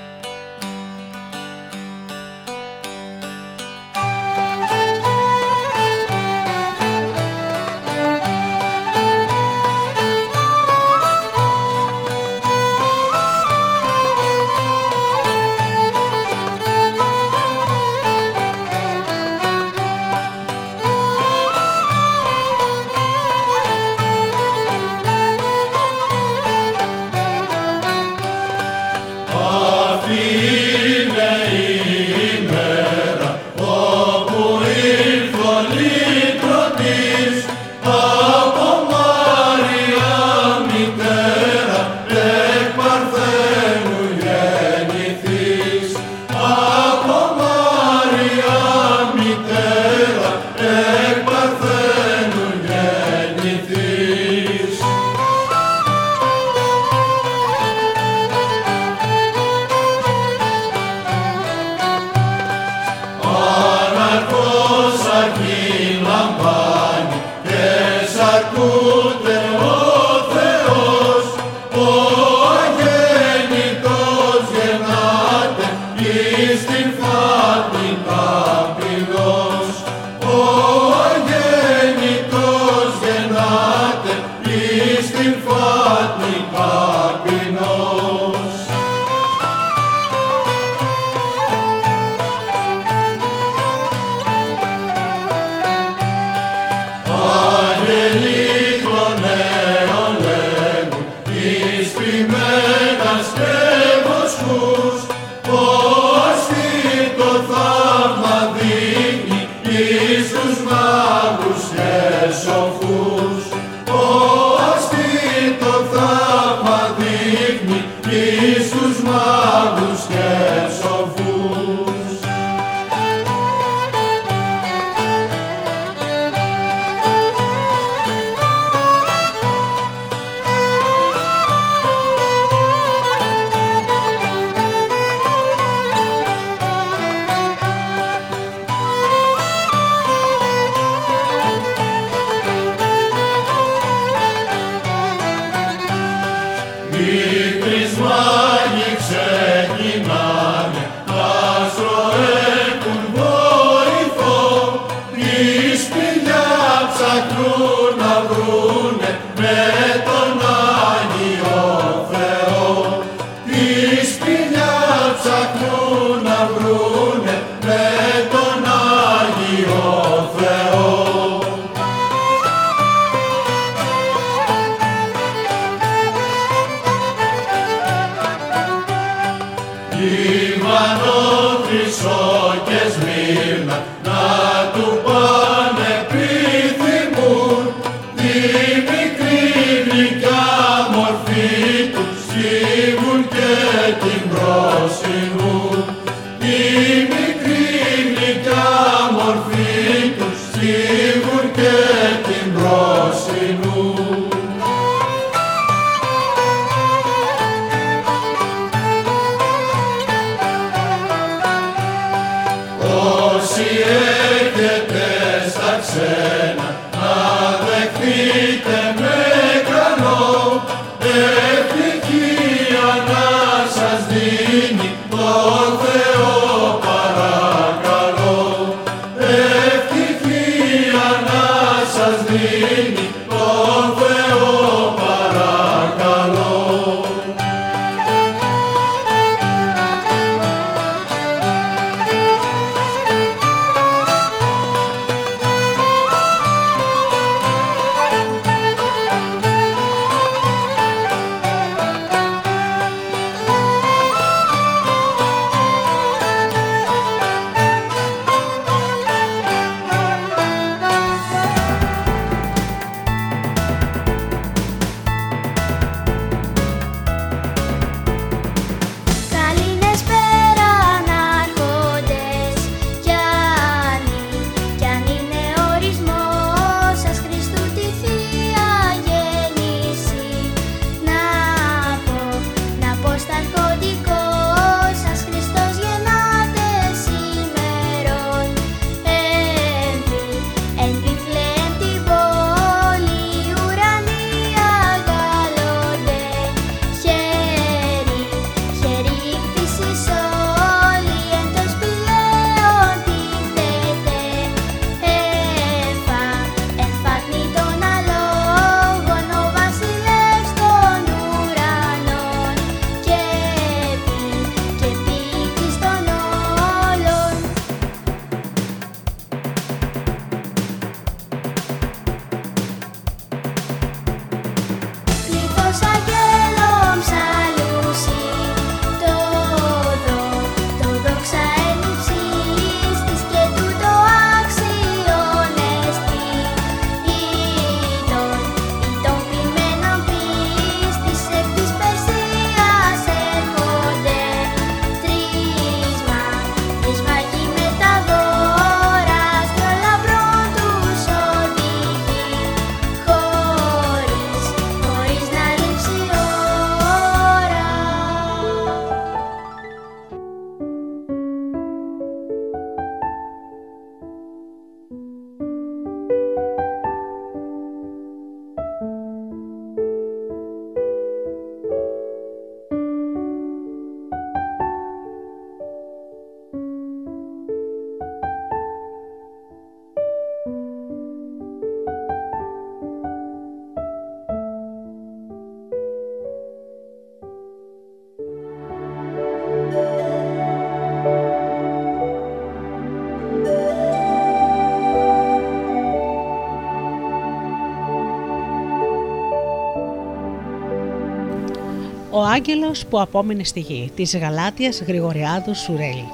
άγγελος που απόμεινε στη γη, της Γαλάτιας Γρηγοριάδου Σουρέλη.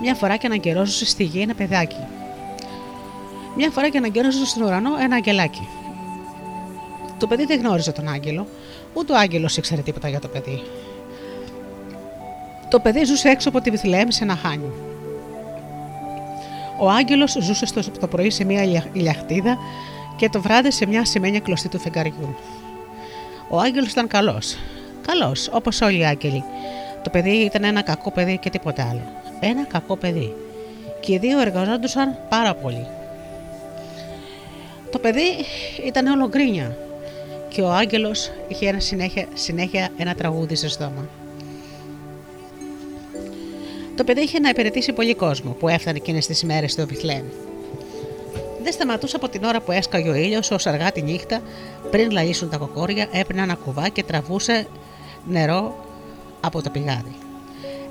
Μια φορά και αναγκαιρόζωσε στη γη ένα παιδάκι. Μια φορά και αναγκαιρόζωσε στον ουρανό ένα αγγελάκι. Το παιδί δεν γνώριζε τον άγγελο, ούτε ο άγγελος ήξερε τίποτα για το παιδί. Το παιδί ζούσε έξω από τη Βιθλεέμ σε ένα χάνι. Ο Άγγελος ζούσε στο, το πρωί σε μια ηλιαχτίδα και το βράδυ σε μια σημαίνια κλωστή του φεγγαριού. Ο Άγγελος ήταν καλός. Καλό, όπως όλοι οι άγγελοι. Το παιδί ήταν ένα κακό παιδί και τίποτα άλλο. Ένα κακό παιδί. Και οι δύο εργαζόντουσαν πάρα πολύ. Το παιδί ήταν όλο γκρίνια και ο άγγελος είχε ένα συνέχεια, συνέχεια ένα τραγούδι στο στόμα. Το παιδί είχε να υπηρετήσει πολύ κόσμο που έφτανε εκείνες τις μέρες στο Βιθλέμ. Δεν σταματούσε από την ώρα που έσκαγε ο ήλιος ως αργά τη νύχτα, πριν λαλήσουν τα κοκόρια, έπαιρνε ένα κουβά και τραβούσε νερό από το πηγάδι.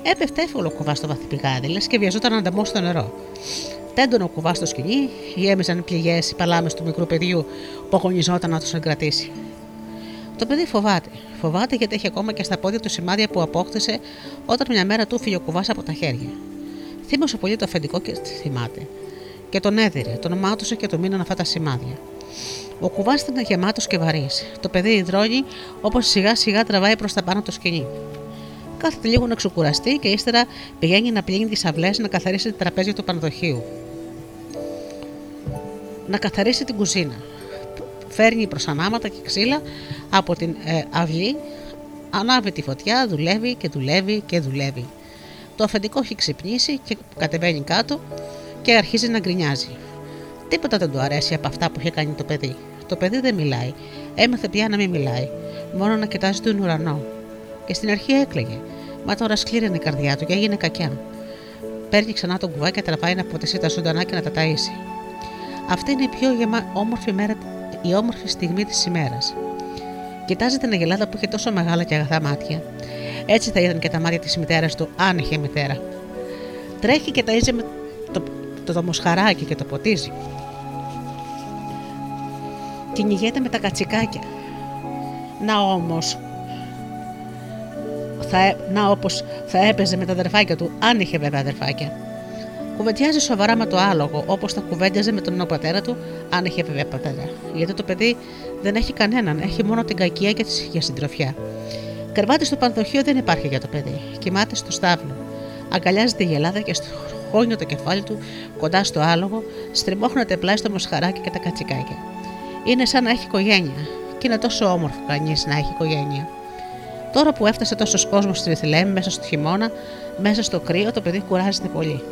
Έπεφτε εύκολο κουβά στο βαθύ πηγάδι, λες και βιαζόταν να ανταμώσει το νερό. Τέντωνε ο κουβά στο σκηνή, γέμιζαν πληγές οι παλάμες του μικρού παιδιού που αγωνιζόταν να τους εγκρατήσει. Το παιδί φοβάται. Φοβάται γιατί έχει ακόμα και στα πόδια του σημάδια που απόκτησε όταν μια μέρα του φύγει ο κουβάς από τα χέρια. Θύμωσε πολύ το αφεντικό και θυμάται. Και τον έδιρε, τον μάτωσε και του μείναν αυτά τα σημάδια. Ο κουβάς ήταν γεμάτος και βαρύς. Το παιδί υδρώνει όπως σιγά σιγά τραβάει προς τα πάνω το σκηνή. Κάθεται λίγο να ξεκουραστεί και ύστερα πηγαίνει να πλύνει τις αυλές να καθαρίσει τα τραπέζια του πανδοχείου. Να καθαρίσει την κουζίνα φέρνει ανάματα και ξύλα από την ε, αυλή, ανάβει τη φωτιά, δουλεύει και δουλεύει και δουλεύει. Το αφεντικό έχει ξυπνήσει και κατεβαίνει κάτω και αρχίζει να γκρινιάζει. Τίποτα δεν του αρέσει από αυτά που είχε κάνει το παιδί. Το παιδί δεν μιλάει. Έμαθε πια να μην μιλάει. Μόνο να κοιτάζει τον ουρανό. Και στην αρχή έκλαιγε. Μα τώρα σκλήραινε η καρδιά του και έγινε κακιά. Παίρνει ξανά τον κουβά και τραβάει να ποτισεί τα ζωντανά και να τα ταΐσει. Αυτή είναι η πιο γεμα... όμορφη μέρα η όμορφη στιγμή της ημέρας. Κοιτάζει την Αγελάδα που είχε τόσο μεγάλα και αγαθά μάτια. Έτσι θα ήταν και τα μάτια της μητέρας του, αν είχε μητέρα. Τρέχει και ταΐζει με το, το δομοσχαράκι και το ποτίζει. Κυνηγέται με τα κατσικάκια. Να όμως, θα, να όπως θα έπαιζε με τα αδερφάκια του, αν είχε βέβαια αδερφάκια. Κουβεντιάζει σοβαρά με το άλογο, όπως θα κουβέντιαζε με τον νέο πατέρα του, αν είχε βέβαια πατέρα. Γιατί το παιδί δεν έχει κανέναν, έχει μόνο την κακία και τη συντροφιά. Κρεβάτι στο πανδοχείο δεν υπάρχει για το παιδί. Κοιμάται στο στάβλο. Αγκαλιάζει τη γελάδα και χώνει το κεφάλι του κοντά στο άλογο, στριμώχνεται πλάι στο μοσχαράκι και τα κατσικάκια. Είναι σαν να έχει οικογένεια. Και είναι τόσο όμορφο κανείς να έχει οικογένεια. Τώρα που έφτασε τόσος κόσμος στη Βιθλέμ μέσα στο χειμώνα, μέσα στο κρύο, το παιδί κουράζεται πολύ.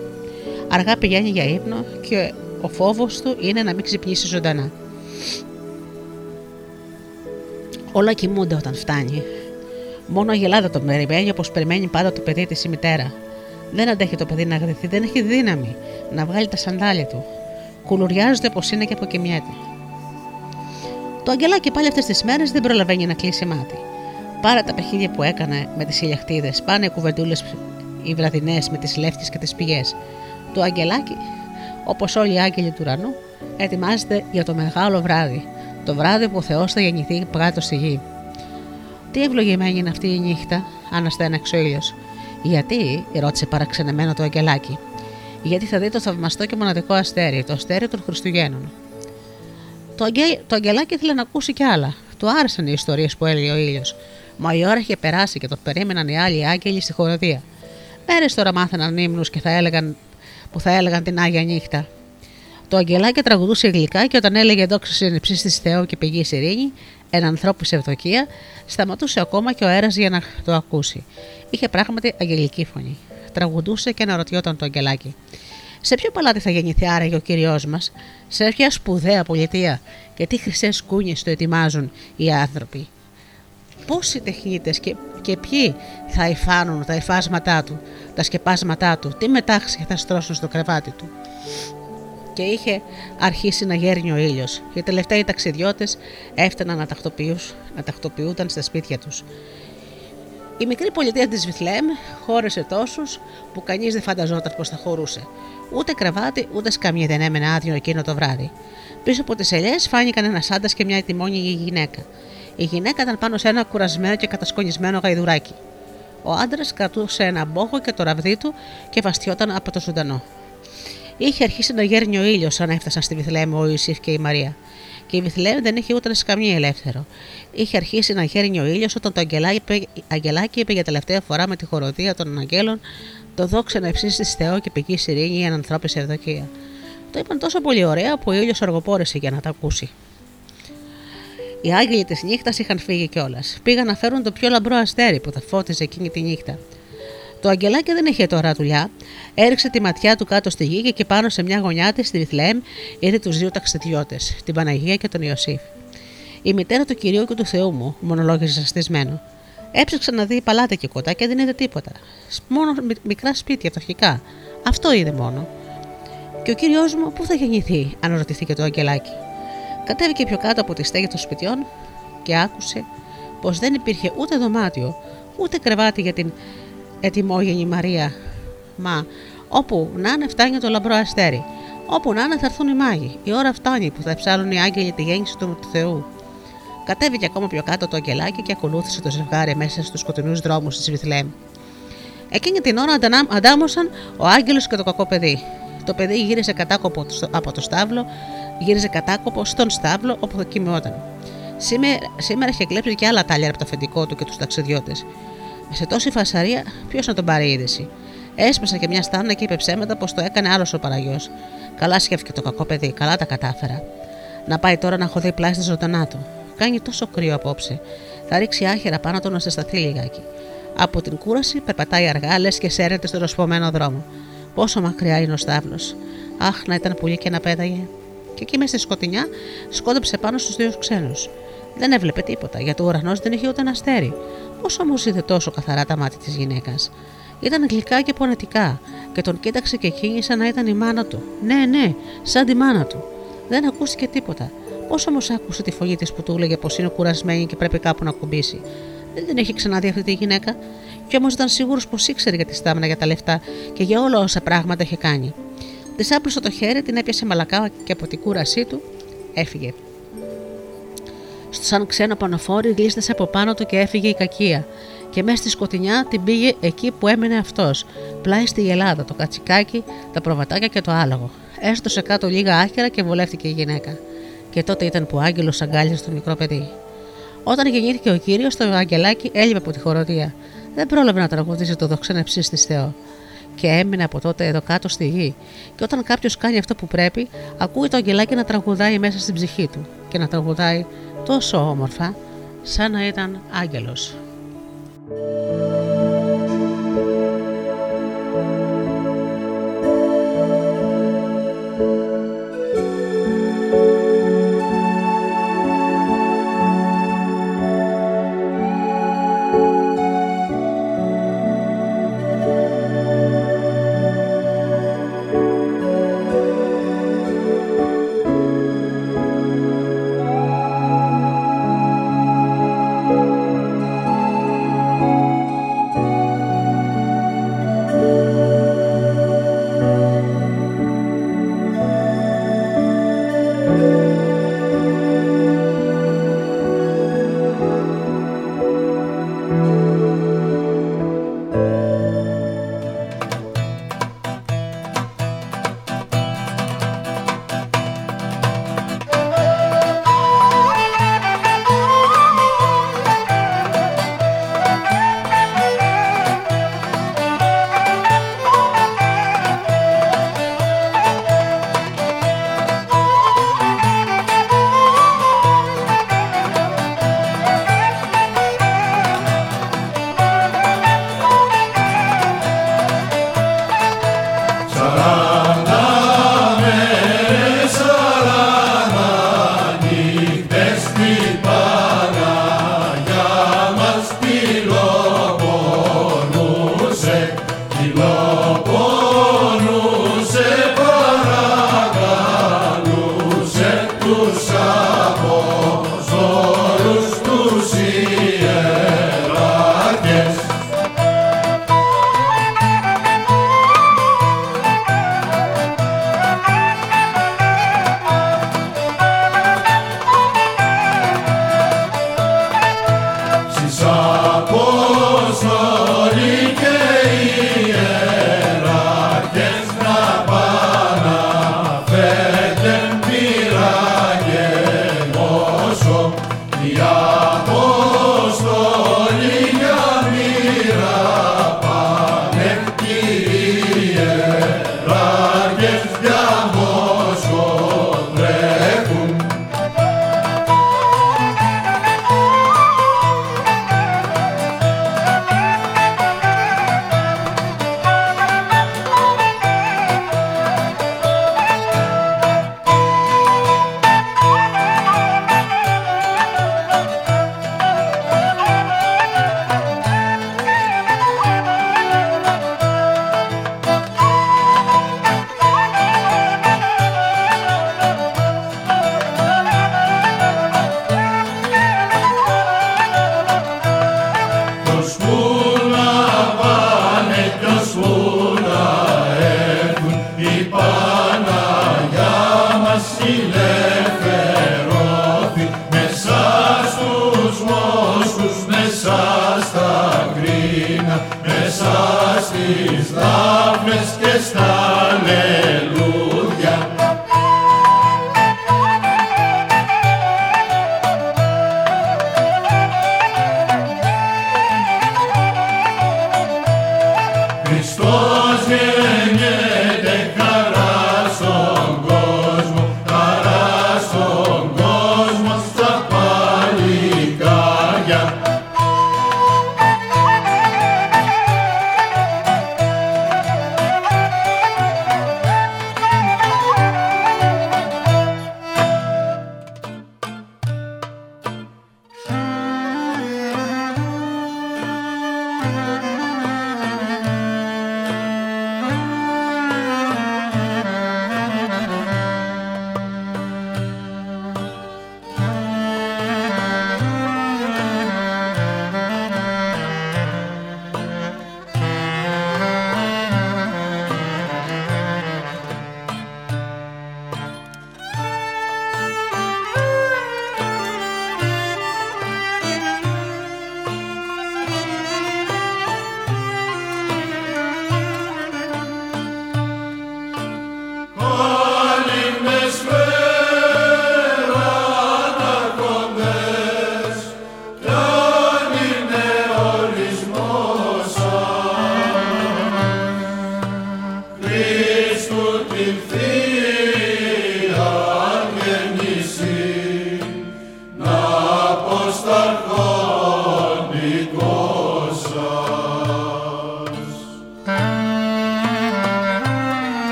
Αργά πηγαίνει για ύπνο και ο φόβος του είναι να μην ξυπνήσει ζωντανά. Όλα κοιμούνται όταν φτάνει. Μόνο η Ελλάδα τον περιμένει όπως περιμένει πάντα το παιδί της η μητέρα. Δεν αντέχει το παιδί να γδυθεί, δεν έχει δύναμη να βγάλει τα σαντάλια του. Κουλουριάζεται πω είναι και αποκοιμιέται. Το αγγελάκι πάλι αυτές τις μέρες δεν προλαβαίνει να κλείσει μάτι. Πάρα τα παιχνίδια που έκανε με τις ηλιαχτίδε, πάνε κουβεντούλες οι βραδινές με τις λεύτε και τις πηγές. Το αγγελάκι, όπως όλοι οι άγγελοι του ουρανού, ετοιμάζεται για το μεγάλο βράδυ, το βράδυ που ο Θεός θα γεννηθεί κάτω στη γη. Τι ευλογημένη είναι αυτή η νύχτα, αναστέναξε ο ήλιος. Γιατί, ρώτησε παραξενεμένο το αγγελάκι. Γιατί θα δει το θαυμαστό και μοναδικό αστέρι, το αστέρι των Χριστουγέννων. Το, αγγε... το αγγελάκι ήθελε να ακούσει κι άλλα. Του άρεσαν οι ιστορίες που έλεγε ο ήλιος. Μα η ώρα είχε περάσει και το περίμεναν οι άλλοι άγγελοι στη χοροδία. Μέρε τώρα μάθαιναν ύμνους και θα έλεγαν που θα έλεγαν την Άγια Νύχτα. Το αγγελάκι τραγουδούσε γλυκά και όταν έλεγε δόξα συνεψή της Θεό και πηγή ειρήνη, ένα ανθρώπου σε ευδοκία, σταματούσε ακόμα και ο αέρας για να το ακούσει. Είχε πράγματι αγγελική φωνή. Τραγουδούσε και αναρωτιόταν το αγγελάκι. Σε ποιο παλάτι θα γεννηθεί άραγε ο κύριο μας, σε ποια σπουδαία πολιτεία και τι χρυσές κούνιες το ετοιμάζουν οι άνθρωποι; Πόσοι τεχνίτες και, και ποιοι θα υφάνουν τα υφάσματά του, τα σκεπάσματά του, τι μετάξια θα στρώσουν στο κρεβάτι του; Και είχε αρχίσει να γέρνει ο ήλιος. Οι τελευταίοι ταξιδιώτες έφταναν να, να τακτοποιούνταν στα σπίτια τους. Η μικρή πολιτεία της Βιθλέμ χώρεσε τόσους που κανείς δεν φανταζόταν πως θα χωρούσε. Ούτε κρεβάτι ούτε σκαμιά δεν έμενε άδειο εκείνο το βράδυ. Πίσω από τις ελιές φάνηκαν ένα άντρα και μια ετοιμόνια γυναίκα. Η γυναίκα ήταν πάνω σε ένα κουρασμένο και κατασκονισμένο γαϊδουράκι. Ο άντρας κρατούσε ένα μπόγο και το ραβδί του και βαστιόταν από το ζωντανό. Είχε αρχίσει να γέρνει ο ήλιος όταν έφτασαν στη Βιθλέμ ο Ιωσήφ και η Μαρία. Και η Βιθλέμ δεν είχε ούτε καμία ελεύθερο. Είχε αρχίσει να γέρνει ο ήλιος όταν το αγγελάκι είπε για τελευταία φορά με τη χοροδία των αγγέλων το δόξα να υψίσει Θεό και πηγή ειρήνη η ανθρώπινη ευδοκία. Το είπαν τόσο πολύ ωραία που ο ήλιος αργοπόρεσε για να τα ακούσει. Οι άγγελοι της νύχτας είχαν φύγει κιόλας. Πήγαν να φέρουν το πιο λαμπρό αστέρι που θα φώτιζε εκείνη τη νύχτα. Το αγγελάκι δεν είχε τώρα δουλειά. Έριξε τη ματιά του κάτω στη γη και πάνω σε μια γωνιά της στη Βιθλέμ είδε τους δύο ταξιδιώτες, την Παναγία και τον Ιωσήφ. Η μητέρα του κυρίου και του Θεού μου, μονολόγησε σαστισμένο. Έψαξε να δει παλάτα και κοντά και δεν είδε τίποτα. Μόνο μικρά σπίτια φτωχικά. Αυτό είδε μόνο. Και ο κύριος μου πού θα γεννηθεί, αν ρωτήθηκε το αγγελάκι. Κατέβηκε πιο κάτω από τη στέγη των σπιτιών και άκουσε πως δεν υπήρχε ούτε δωμάτιο, ούτε κρεβάτι για την ετοιμόγενη Μαρία. Μα όπου να είναι φτάνει το λαμπρό αστέρι. Όπου να είναι θα έρθουν οι μάγοι. Η ώρα φτάνει που θα ψάλουν οι άγγελοι τη γέννηση του Θεού. Κατέβηκε ακόμα πιο κάτω το αγγελάκι και ακολούθησε το ζευγάρι μέσα στους σκοτεινούς δρόμους της Βιθλέμ. Εκείνη την ώρα αντάμωσαν ο Άγγελος και το κακό παιδί. Το παιδί γύρισε κατάκοπο από το στάβλο, γύριζε κατάκοπο στον στάβλο όπου θα κοιμιόταν. Σήμερα, σήμερα είχε κλέψει και άλλα τάλια από το αφεντικό του και τους ταξιδιώτες. Σε τόση φασαρία, ποιος να τον πάρει είδηση; Έσπασε και μια στάνα και είπε ψέματα πως το έκανε άλλος ο παραγιός. Καλά σκέφτηκε το κακό παιδί, καλά τα κατάφερα. Να πάει τώρα να χωθεί πλάι στη ζωντανά του. Κάνει τόσο κρύο απόψε. Θα ρίξει άχυρα πάνω του να σε σταθεί λιγάκι. Από την κούραση περπατάει αργά, λες και σέρνεται στο ροσπωμένο δρόμο. Πόσο μακριά είναι ο στάβλος. Αχ, να ήταν πουλί και να πέταγε. Και εκεί μέσα στη σκοτεινιά σκόντεψε πάνω στους δύο ξένους. Δεν έβλεπε τίποτα, γιατί ο ουρανός δεν είχε ούτε ένα αστέρι. Πώς όμως είδε τόσο καθαρά τα μάτια της γυναίκας; Ήταν γλυκά και πονετικά, και τον κοίταξε και εκείνη σαν να ήταν η μάνα του. Ναι, ναι, σαν τη μάνα του. Δεν ακούστηκε τίποτα. Πώς όμως άκουσε τη φωνή της που του έλεγε πως είναι κουρασμένη και πρέπει κάπου να κουμπίσει; Δεν την έχει ξαναδεί αυτή τη γυναίκα, και όμως ήταν σίγουρος πως ήξερε για τη στάμνα για τα λεφτά και για όλα όσα πράγματα είχε κάνει. Της άπλωσε το χέρι, την έπιασε μαλακά και από την κούρασή του έφυγε. Στο σαν ξένο πανοφόρι γλίστασε από πάνω του και έφυγε η κακία. Και μέσα στη σκοτεινιά την πήγε εκεί που έμενε αυτός, πλάι στη Ελλάδα, το κατσικάκι, τα προβατάκια και το άλογο. Έστωσε κάτω λίγα άχυρα και βολεύτηκε η γυναίκα. Και τότε ήταν που ο Άγγελος αγκάλιασε το μικρό παιδί. Όταν γεννήθηκε ο κύριος, το Αγγελάκι έλειπε από τη χοροδία. Δεν πρόλαβε να τραγουδήσει το δοξένεψή της Θεό. Και έμεινε από τότε εδώ κάτω στη γη. Και όταν κάποιος κάνει αυτό που πρέπει, ακούει το Αγγελάκι να τραγουδάει μέσα στην ψυχή του. Και να τραγουδάει τόσο όμορφα, σαν να ήταν άγγελος.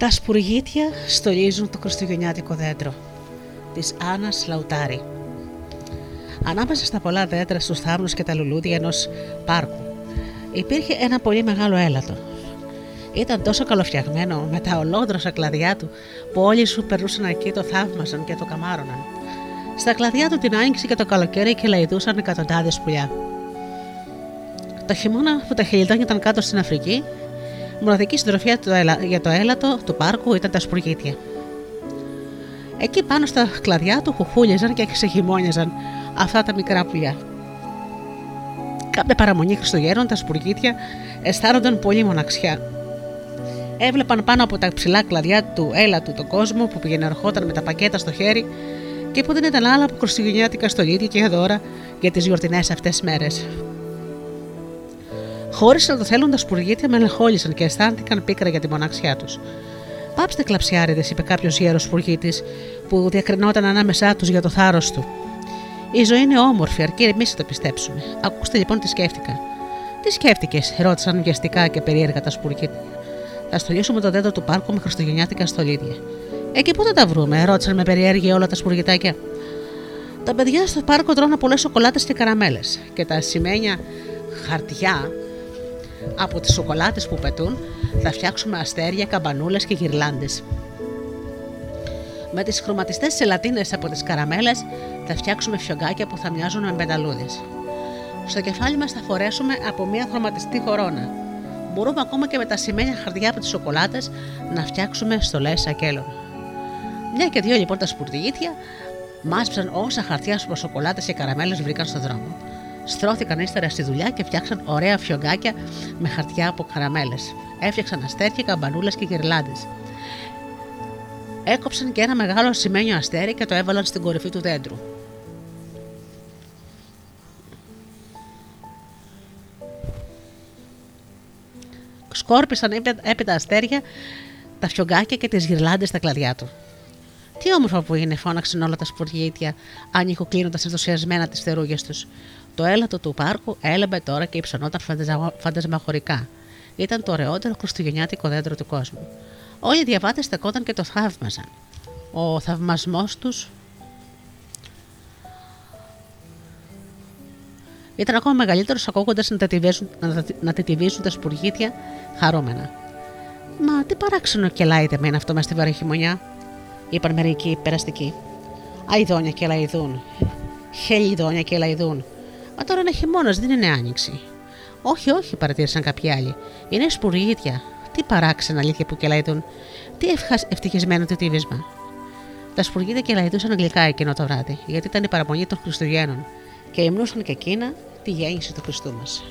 Τα σπουργίτια στολίζουν το χριστουγεννιάτικο δέντρο της Άννας Λαουτάρη. Ανάμεσα στα πολλά δέντρα, στους θάμνους και τα λουλούδια ενός πάρκου υπήρχε ένα πολύ μεγάλο έλατο. Ήταν τόσο καλοφτιαγμένο με τα ολόδροσα κλαδιά του που όλοι σου περνούσαν εκεί το θαύμασαν και το καμάρωναν. Στα κλαδιά του την άνοιξη και το καλοκαίρι και λαϊδούσαν εκατοντάδες πουλιά. Το χειμώνα που τα χιλιδόνια ήταν κάτω στην Αφρική, Μοναδική συντροφιά για το έλατο του πάρκου ήταν τα σπουργίτια. Εκεί πάνω στα κλαδιά του χουχούλιαζαν και ξεχυμόνιαζαν αυτά τα μικρά πουλιά. Κάποια παραμονή Χριστουγέννων τα σπουργίτια αισθάνονταν πολύ μοναξιά. Έβλεπαν πάνω από τα ψηλά κλαδιά του έλατου τον κόσμο που πήγαινε ερχόταν με τα πακέτα στο χέρι και που δεν ήταν άλλα από χριστουγεννιάτικα στολίδια και δώρα για τις γιορτινές αυτές μέρες. Χωρί να το θέλουν, τα σπουργίτια μελεγχόλησαν και αισθάνθηκαν πίκρα για τη μοναξιά τους. Πάψτε κλαψιάριδες, είπε κάποιος γέρος σπουργίτης που διακρινόταν ανάμεσά τους για το θάρρος του. Η ζωή είναι όμορφη, αρκεί εμείς να το πιστέψουμε. Ακούστε λοιπόν τι σκέφτηκα. Τι σκέφτηκες, ρώτησαν βιαστικά και περίεργα τα σπουργίτια. Θα στολίσουμε το δέντρο του πάρκου με χριστουγεννιάτικα στολίδια. Εκεί πού θα τα βρούμε, ρώτησαν με περιέργεια όλα τα σπουργιτάκια. Τα παιδιά στο πάρκο τρώνε πολλές σοκολάτες και καραμέλες και τα σημαίνια χαρτιά από τις σοκολάτες που πετούν θα φτιάξουμε αστέρια, καμπανούλες και γυρλάντες. Με τις χρωματιστές σελατίνες από τις καραμέλες θα φτιάξουμε φιωγκάκια που θα μοιάζουν με πενταλούδες. Στο κεφάλι μας θα φορέσουμε από μια χρωματιστή χορόνα. Μπορούμε ακόμα και με τα σημαίνια χαρτιά από τις σοκολάτες να φτιάξουμε στολές σακέλων. Μια και δύο λοιπόν τα σπουρτιγίτια μάσψαν όσα χαρτιά από σοκολάτες και καραμέλες βρήκαν στον δρόμο στρώθηκαν ύστερα στη δουλειά και φτιάξαν ωραία φιωγκάκια με χαρτιά από καραμέλες. Έφτιαξαν αστέρια, καμπανούλες και γυρλάντε. Έκοψαν και ένα μεγάλο σημαίνιο αστέρι και το έβαλαν στην κορυφή του δέντρου. Σκόρπισαν έπειτα αστέρια, τα φιωγκάκια και τις γυρλάντες στα κλαδιά του. Τι όμορφα που είναι, φώναξαν όλα τα σπουργίτια, ανοιγοκλίνοντα ενθουσιασμένα τις θερούγε τους. Το έλατο του πάρκου έλεμπε τώρα και υψωνόταν φαντασμαχωρικά. Ήταν το ωραιότερο χριστουγεννιάτικο δέντρο του κόσμου. Όλοι οι διαβάτες στεκόταν και το θαύμαζαν. Ο θαυμασμός τους ήταν ακόμα μεγαλύτερος ακούγοντας να, να τετιβίζουν τα σπουργίτια χαρούμενα. Μα τι παράξενο και λάιτε με αυτό μες στη βαρύ χειμωνιά, είπαν μερικοί περαστικοί. Αϊδόνια και λαϊδούν. Χελιδόνια και λαϊδούν. Μα τώρα είναι χειμώνας, δεν είναι άνοιξη. Όχι, όχι, παρατήρησαν κάποιοι άλλοι. Είναι σπουργίτια. Τι παράξενα αλήθεια που κελαϊδούν. Τι ευτυχισμένο το τύβισμα. Τα σπουργίτια κελαϊδούσαν αγγλικά εκείνο το βράδυ, γιατί ήταν η παραμονή των Χριστουγέννων και υμνούσαν και εκείνα τη γέννηση του Χριστού μας.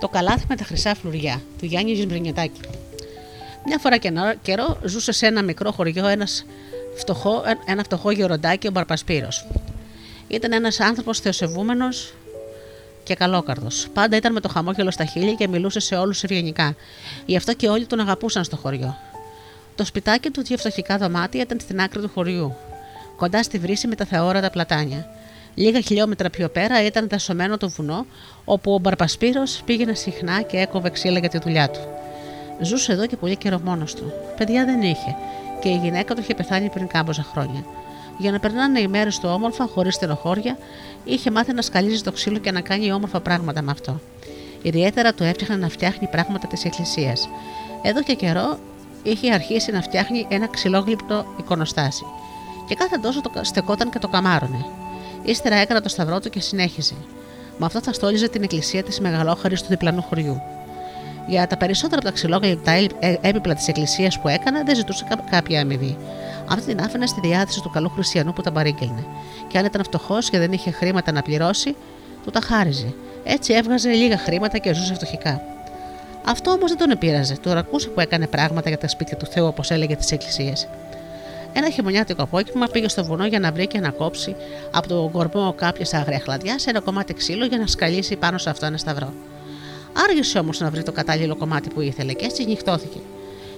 Το καλάθι με τα χρυσά φλουριά του Γιάννη Ζιμπρινιωτάκη. Μια φορά και καιρό ζούσε σε ένα μικρό χωριό ένας φτωχό, ένα φτωχό γεροντάκι, ο Μπαρπασπύρος. Ήταν ένας άνθρωπος θεοσεβούμενος και καλόκαρδος. Πάντα ήταν με το χαμόγελο στα χείλη και μιλούσε σε όλους ευγενικά. Γι' αυτό και όλοι τον αγαπούσαν στο χωριό. Το σπιτάκι του, δύο φτωχικά δωμάτια, ήταν στην άκρη του χωριού, κοντά στη βρύση με τα θεόρατα πλατάνια. Λίγα χιλιόμετρα πιο πέρα ήταν δασωμένο το βουνό, όπου ο Μπαρπασπύρος πήγαινε συχνά και έκοβε ξύλα για τη δουλειά του. Ζούσε εδώ και πολύ καιρό μόνος του. Παιδιά δεν είχε, και η γυναίκα του είχε πεθάνει πριν κάμποσα χρόνια. Για να περνάνε οι μέρες του όμορφα, χωρίς στενοχώρια, είχε μάθει να σκαλίζει το ξύλο και να κάνει όμορφα πράγματα με αυτό. Ιδιαίτερα του έφτιαχνε να φτιάχνει πράγματα της Εκκλησίας. Εδώ και καιρό είχε αρχίσει να φτιάχνει ένα ξυλόγλυπτο εικονοστάσι. Και κάθε τόσο το στεκόταν και το καμάρωνε. Ύστερα έκανα το σταυρό του και συνέχιζε. Με αυτό θα στόλιζε την εκκλησία της Μεγαλόχαρης του διπλανού χωριού. Για τα περισσότερα από τα ξυλόγλυπτα ε, έπιπλα της εκκλησίας που έκανα δεν ζητούσε κάποια αμοιβή. Αυτή την άφηνα στη διάθεση του καλού χριστιανού που τα παρήγγελνε. Και αν ήταν φτωχός και δεν είχε χρήματα να πληρώσει, του τα χάριζε. Έτσι έβγαζε λίγα χρήματα και ζούσε φτωχικά. Αυτό όμως δεν τον επήραζε. Τώρα ακούσε που έκανε πράγματα για τα σπίτια του Θεού, όπως έλεγε τις εκκλησίες. Ένα χειμωνιάτικο απόγευμα πήγε στο βουνό για να βρει και να κόψει από τον κορμό κάποια άγρια χλαδιά σε ένα κομμάτι ξύλο για να σκαλίσει πάνω σε αυτό ένα σταυρό. Άργησε όμως να βρει το κατάλληλο κομμάτι που ήθελε και έτσι νυχτώθηκε.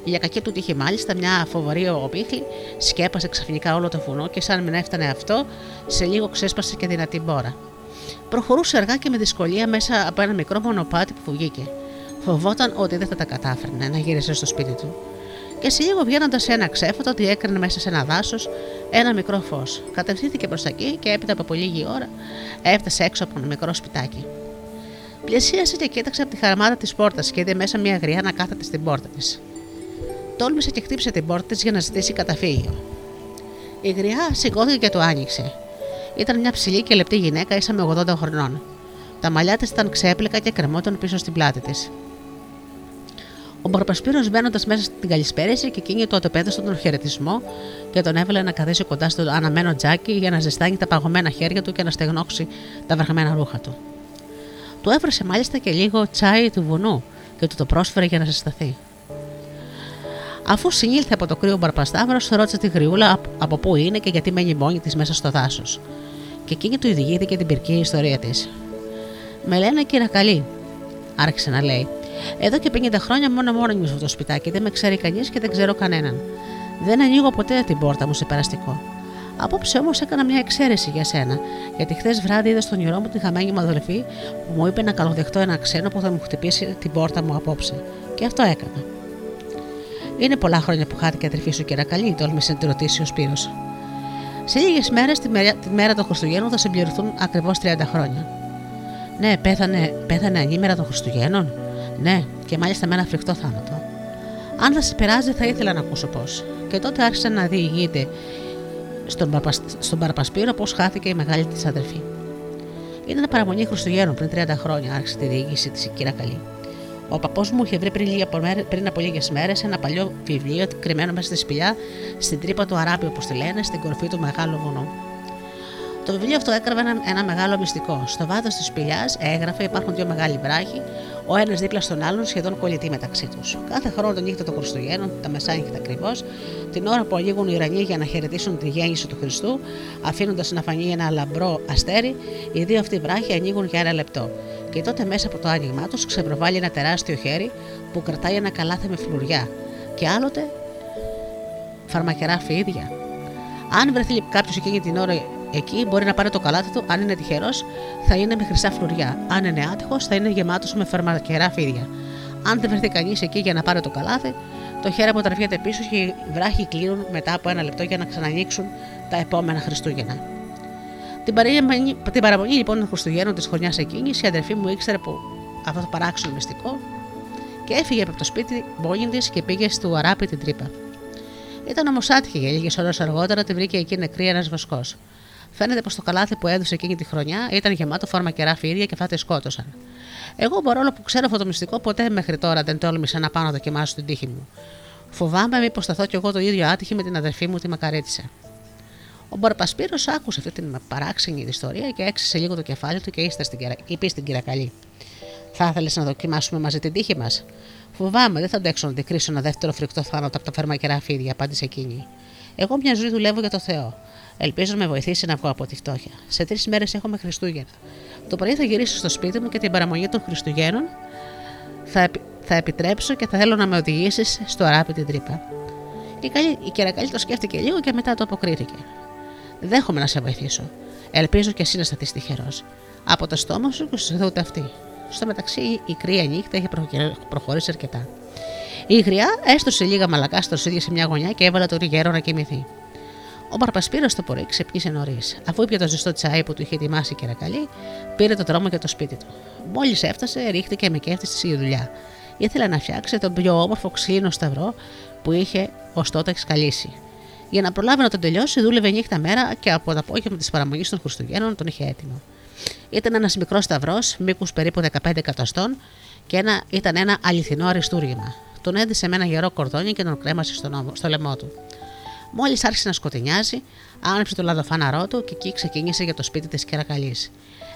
Για κακή του τύχη, μάλιστα, μια φοβερή οπίχλη σκέπασε ξαφνικά όλο το βουνό και σαν μην έφτανε αυτό, σε λίγο ξέσπασε και δυνατή μπόρα. Προχωρούσε αργά και με δυσκολία μέσα από ένα μικρό μονοπάτι που βγήκε. Φοβόταν ότι δεν θα τα κατάφερνε να γύρισε στο σπίτι του. Και σε λίγο βγαίνοντας σε ένα ξέφωτο, ότι έκρινε μέσα σε ένα δάσος ένα μικρό φως. Κατευθύνθηκε προς τα εκεί και έπειτα από πολύ λίγη ώρα έφτασε έξω από ένα μικρό σπιτάκι. Πλησίασε και κοίταξε από τη χαρμάδα της πόρτας και είδε μέσα μια γριά να κάθεται στην πόρτα της. Τόλμησε και χτύπησε την πόρτα της για να ζητήσει καταφύγιο. Η γριά σηκώθηκε και το άνοιξε. Ήταν μια ψηλή και λεπτή γυναίκα ίσα με 80 χρονών. Τα μαλλιά της ήταν ξέπλυκα και κρεμόταν πίσω στην πλάτη της. Ο Μπαρπασπύρο μπαίνοντας μέσα στην καλησπέρηση και εκείνη το οτεπέδωσε τον χαιρετισμό και τον έβαλε να καθίσει κοντά στο αναμένο τζάκι για να ζεστάνει τα παγωμένα χέρια του και να στεγνώξει τα βραχμένα ρούχα του. Του έβρασε μάλιστα και λίγο τσάι του βουνού και του το πρόσφερε για να ζεσταθεί. Αφού συνήλθε από το κρύο Μπαρπασταύρο, ρώτησε τη γριούλα από πού είναι και γιατί μένει μόνη της μέσα στο δάσος. Και εκείνη του διηγήθηκε την πυρκή ιστορία της. Με λένε καλή, άρχισε να λέει. Εδώ και 50 χρόνια μόνο μόνος μου αυτό το σπιτάκι, δεν με ξέρει κανείς και δεν ξέρω κανέναν. Δεν ανοίγω ποτέ την πόρτα μου σε περαστικό. Απόψε όμως έκανα μια εξαίρεση για σένα, γιατί χθες βράδυ είδα στον όνειρό μου τη χαμένη μου αδελφή που μου είπε να καλοδεχτώ ένα ξένο που θα μου χτυπήσει την πόρτα μου απόψε. Και αυτό έκανα. Είναι πολλά χρόνια που χάθηκε η αδερφή σου, καλή, τόλμησε να τη ρωτήσει ο Σπύρος. Σε λίγες μέρες, τη, μέρα, τη μέρα των Χριστουγέννων, θα συμπληρωθούν ακριβώς 30 χρόνια. Ναι, πέθανε, πέθανε ανήμερα των Χριστουγέννων. Ναι, και μάλιστα με ένα φρικτό θάνατο. Αν δεν σε πειράζει, θα ήθελα να ακούσω πώς. Και τότε άρχισε να διηγείται στον, Παπα, στον Παραπασπύρο πώς χάθηκε η μεγάλη της αδερφή. Ήταν παραμονή Χριστουγέννων πριν 30 χρόνια, άρχισε τη διήγηση της η κυρία Καλή. Ο παππού μου είχε βρει πριν, πριν από λίγες μέρες ένα παλιό βιβλίο κρυμμένο μέσα στη σπηλιά στην τρύπα του Αράπη, όπως τη λένε, στην κορφή του μεγάλου βουνού. Το βιβλίο αυτό έκραβε ένα, ένα μεγάλο μυστικό. Στο βάθος της σπηλιάς έγραφε: Υπάρχουν δύο μεγάλοι βράχοι, ο ένας δίπλα στον άλλον, σχεδόν κολλητοί μεταξύ τους. Κάθε χρόνο τον νύχτα των Χριστουγέννων, τα μεσάνυχτα ακριβώς, την ώρα που ανοίγουν οι ουρανοί για να χαιρετήσουν τη γέννηση του Χριστού, αφήνοντας να φανεί ένα λαμπρό αστέρι, οι δύο αυτοί βράχοι ανοίγουν για ένα λεπτό. Και τότε μέσα από το άνοιγμά τους ξεπροβάλλει ένα τεράστιο χέρι που κρατάει ένα καλάθι με φλουριά. Και άλλοτε φαρμακερά φίδια. Αν βρεθεί κάποιος εκείνη την ώρα Εκεί μπορεί να πάρει το καλάθι του, αν είναι τυχερός, θα είναι με χρυσά φλουριά. Αν είναι άτυχος, θα είναι γεμάτος με φαρμακερά φίδια. Αν δεν βρεθεί κανείς εκεί για να πάρει το καλάθι, το χέρι αποτραβιέται πίσω και οι βράχοι κλείνουν μετά από ένα λεπτό για να ξανανοίξουν τα επόμενα Χριστούγεννα. Την, παραμονή, την παραμονή λοιπόν των Χριστουγέννων της χρονιάς εκείνης, η αδερφή μου ήξερε που αυτό το παράξενο μυστικό και έφυγε από το σπίτι μόνη της και πήγε στο αράπη την τρύπα. Ήταν όμως άτυχη για λίγε ώρε αργότερα τη βρήκε εκεί νεκρή ένας βοσκός. Φαίνεται πως το καλάθι που έδωσε εκείνη τη χρονιά ήταν γεμάτο φαρμακερά φίδια και αυτά τη σκότωσαν. Εγώ παρόλο που ξέρω αυτό το μυστικό, ποτέ μέχρι τώρα δεν τόλμησα να πάω να δοκιμάσω την τύχη μου. Φοβάμαι μήπως σταθώ κι εγώ το ίδιο άτυχη με την αδερφή μου τη Μακαρίτησα. Ο Μπορπασπύρος άκουσε αυτή την παράξενη ιστορία και έξισε λίγο το κεφάλι του και ύστερα στην είπε στην Κυρακαλή. Θα ήθελες να δοκιμάσουμε μαζί την τύχη μας; Φοβάμαι, δεν θα αντέξω να αντικρίσω ένα δεύτερο φρικτό θάνατο από τα φαρμακερά φίδια, απάντησε εκείνη. Εγώ μια ζωή δουλεύω για το Θεό. Ελπίζω να με βοηθήσει να βγω από τη φτώχεια. Σε τρεις μέρες έχουμε Χριστούγεννα. Το πρωί θα γυρίσω στο σπίτι μου και την παραμονή των Χριστουγέννων θα, θα επιτρέψω και θα θέλω να με οδηγήσεις στο αράπη την τρύπα. Η, καλή, η κερακαλή το σκέφτηκε λίγο και μετά το αποκρίθηκε. Δέχομαι να σε βοηθήσω. Ελπίζω και εσύ να σταθείς τυχερός. Από το στόμα σου και σου ούτε αυτή. Στο μεταξύ, η κρύα νύχτα είχε προχωρήσει αρκετά. Η γριά έστωσε λίγα μαλακά στο σίδι σε μια γωνιά και έβαλε το γέρο να κοιμηθεί. Ο Μπαρπασπύρο το πρωί ξεπνήσε νωρίς. Αφού είπε το ζεστό τσάι που του είχε ετοιμάσει η κερακαλή, πήρε το δρόμο για το σπίτι του. Μόλις έφτασε, ρίχτηκε με κέφτη στη δουλειά. Ήθελε να φτιάξει τον πιο όμορφο ξύλινο σταυρό που είχε ως τότε σκαλίσει. Για να προλάβει να τον τελειώσει, δούλευε νύχτα μέρα και από το απόγευμα της παραμονής των Χριστουγέννων τον είχε έτοιμο. Ήταν ένας μικρός σταυρός, μήκους περίπου 15 εκατοστών και ένα, ήταν ένα αληθινό αριστούργημα. Τον έδισε με ένα γερό κορδόνι και τον κρέμασε στο, νόμο, στο λαιμό του. Μόλις άρχισε να σκοτεινιάζει, άνοιξε το λαδοφάναρό του και εκεί ξεκίνησε για το σπίτι της Κερακαλής.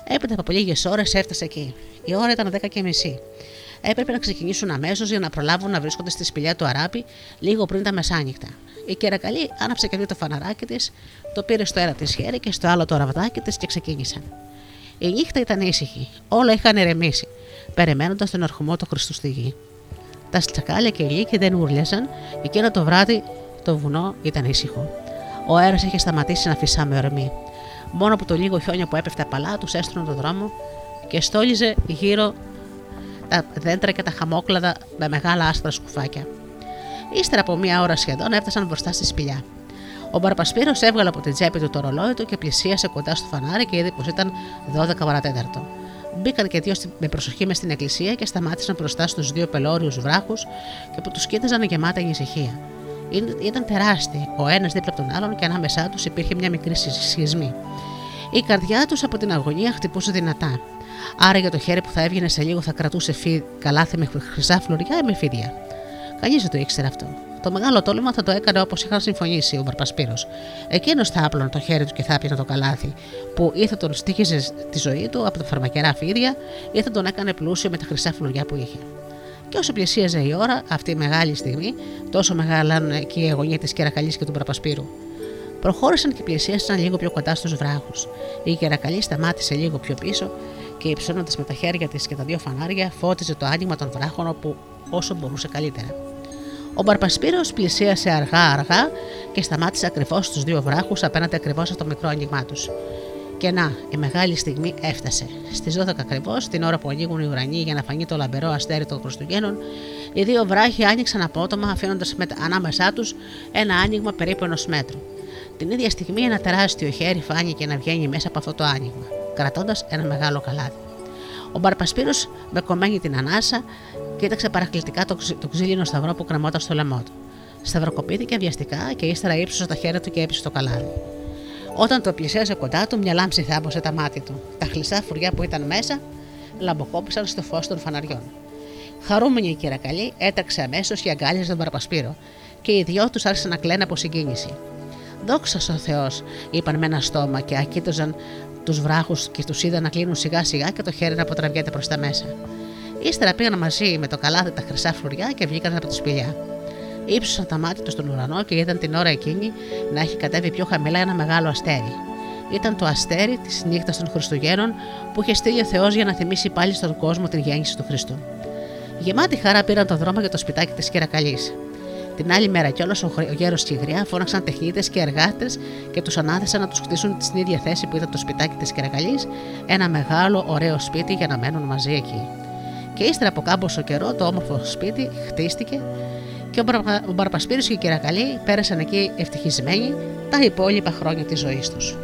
Έπειτα από λίγες ώρες έφτασε εκεί. Η ώρα ήταν 10 και μισή. Έπρεπε να ξεκινήσουν αμέσως για να προλάβουν να βρίσκονται στη σπηλιά του Αράπη λίγο πριν τα μεσάνυχτα. Η Κερακαλή άναψε και το φαναράκι της, το πήρε στο ένα της χέρι και στο άλλο το ραβδάκι της και ξεκίνησαν. Η νύχτα ήταν ήσυχη, όλα είχαν ηρεμήσει, περιμένοντας τον ερχομό του Χριστού στη γη. Τα τσακάλια και οι λύκοι δεν ούρλιαζαν, εκείνο το βράδυ το βουνό ήταν ήσυχο. Ο αέρας είχε σταματήσει να φυσά με ορμή. Μόνο από το λίγο χιόνια που έπεφτε απαλά τους έστρωνε τον δρόμο και στόλιζε γύρω τα δέντρα και τα χαμόκλαδα με μεγάλα άσπρα σκουφάκια. Ύστερα από μία ώρα σχεδόν έφτασαν μπροστά στη σπηλιά. Ο Μπαρπασπύρος έβγαλε από την τσέπη του το ρολόι του και πλησίασε κοντά στο φανάρι και είδε πως ήταν 12 παρατέταρτο. Μπήκαν και δύο με προσοχή μες στην εκκλησία και σταμάτησαν μπροστά στους δύο πελώριους βράχους και που τους κοίταζαν γεμάτα ανησυχία. Ήταν τεράστιοι, ο ένας δίπλα από τον άλλον και ανάμεσά τους υπήρχε μια μικρή σχισμή. Η καρδιά τους από την αγωνία χτυπούσε δυνατά. Άρα για το χέρι που θα έβγαινε σε λίγο θα κρατούσε φύ, καλάθι με χρυσά φλουριά ή με φίδια. Κανείς δεν το ήξερε αυτό. Το μεγάλο τόλμα θα το έκανε όπως είχαν συμφωνήσει ο Μπαρπασπύρο. Εκείνος θα άπλωνε το χέρι του και θα έπιανε το καλάθι, που ή θα τον στήχιζε τη ζωή του από τα φαρμακερά φίδια, ή θα τον έκανε πλούσιο με τα χρυσά φλουριά που είχε. Και όσο πλησίαζε η ώρα, αυτή η μεγάλη στιγμή, τόσο μεγάλα και η αγωνία τη Κερακαλή και του Μπαρπασπύρου. Προχώρησαν και πλησίασαν λίγο πιο κοντά στους βράχους. Η Κερακαλή σταμάτησε λίγο πιο πίσω και υψώνοντας με τα χέρια της και τα δύο φανάρια, φώτιζε το άνοιγμα των βράχων όπου όσο μπορούσε καλύτερα. Ο Μπαρπασπύρο πλησίασε αργά-αργά και σταμάτησε ακριβώς στους δύο βράχους απέναντι ακριβώς από το μικρό άνοιγμά τους. Και να, η μεγάλη στιγμή έφτασε. Στις 12 ακριβώς, την ώρα που ανοίγουν οι ουρανοί για να φανεί το λαμπερό αστέρι των Χριστουγέννων, οι δύο βράχοι άνοιξαν απότομα, αφήνοντας ανάμεσά τους ένα άνοιγμα περίπου ενός μέτρου. Την ίδια στιγμή ένα τεράστιο χέρι φάνηκε να βγαίνει μέσα από αυτό το άνοιγμα, κρατώντας ένα μεγάλο καλάδι. Ο Μπαρπασπύρος, με κομμένη την ανάσα, κοίταξε παρακλητικά το, το ξύλινο σταυρό που κρεμόταν στο λαιμό του. Σταυροκοπήθηκε βιαστικά και ύστερα ύψωσε τα χέρια του και έπεισε το καλάδι. Όταν το πλησίασε κοντά του, μια λάμψη θάμπωσε τα μάτια του. Τα χρυσά φουριά που ήταν μέσα λαμποκόπησαν στο φως των φαναριών. Χαρούμενη η κυρακαλή έταξε αμέσως και αγκάλιαζε τον Παραπασπύρο, και οι δυο τους άρχισαν να κλαίνουν από συγκίνηση. Δόξα ο Θεός, είπαν με ένα στόμα και ακοίταζαν τους βράχους και τους είδαν να κλείνουν σιγά σιγά και το χέρι να αποτραβιέται προς τα μέσα. Ύστερα πήγαν μαζί με το καλάδι τα χρυσά φλουριά και βγήκαν από τη σπηλιά. Ήψωσαν τα μάτια τους στον ουρανό και είδαν την ώρα εκείνη να έχει κατέβει πιο χαμηλά ένα μεγάλο αστέρι. Ήταν το αστέρι της νύχτας των Χριστουγέννων που είχε στείλει ο Θεός για να θυμίσει πάλι στον κόσμο την γέννηση του Χριστού. Γεμάτη χαρά πήραν το δρόμο για το σπιτάκι της Κυρακαλή. Την άλλη μέρα κιόλας ο γέρος και η γριά φώναξαν τεχνίτες και εργάτες και τους ανάθεσαν να τους χτίσουν στην ίδια θέση που ήταν το σπιτάκι της Κυρακαλή, ένα μεγάλο ωραίο σπίτι για να μένουν μαζί εκεί. Και ύστερα από κάμποσο καιρό το όμορφο σπίτι χτίστηκε και ο, Μπαρπα, ο Μπαρπασπύρης και η Κυρακαλή πέρασαν εκεί ευτυχισμένοι τα υπόλοιπα χρόνια της ζωής τους.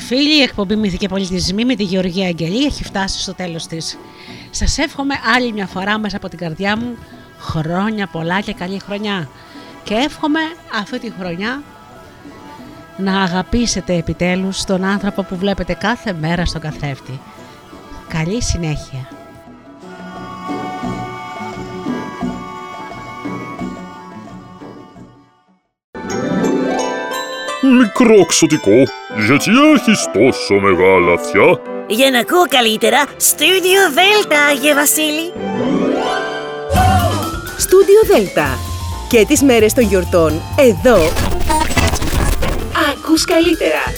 Φίλοι, η εκπομπή Μύθοι και Πολιτισμοί με τη Γεωργία Αγγελή έχει φτάσει στο τέλος της. Σας εύχομαι άλλη μια φορά μέσα από την καρδιά μου χρόνια πολλά και καλή χρονιά. Και εύχομαι αυτή τη χρονιά να αγαπήσετε επιτέλους τον άνθρωπο που βλέπετε κάθε μέρα στον καθρέφτη. Καλή συνέχεια. Μικρό ξωτικό, γιατί έχεις τόσο μεγάλα αυτιά; Για να ακούω καλύτερα, Studio Delta, Άγιε Βασίλη. Στούντιο Δέλτα. Και τις μέρες των γιορτών, εδώ. Ακούς καλύτερα.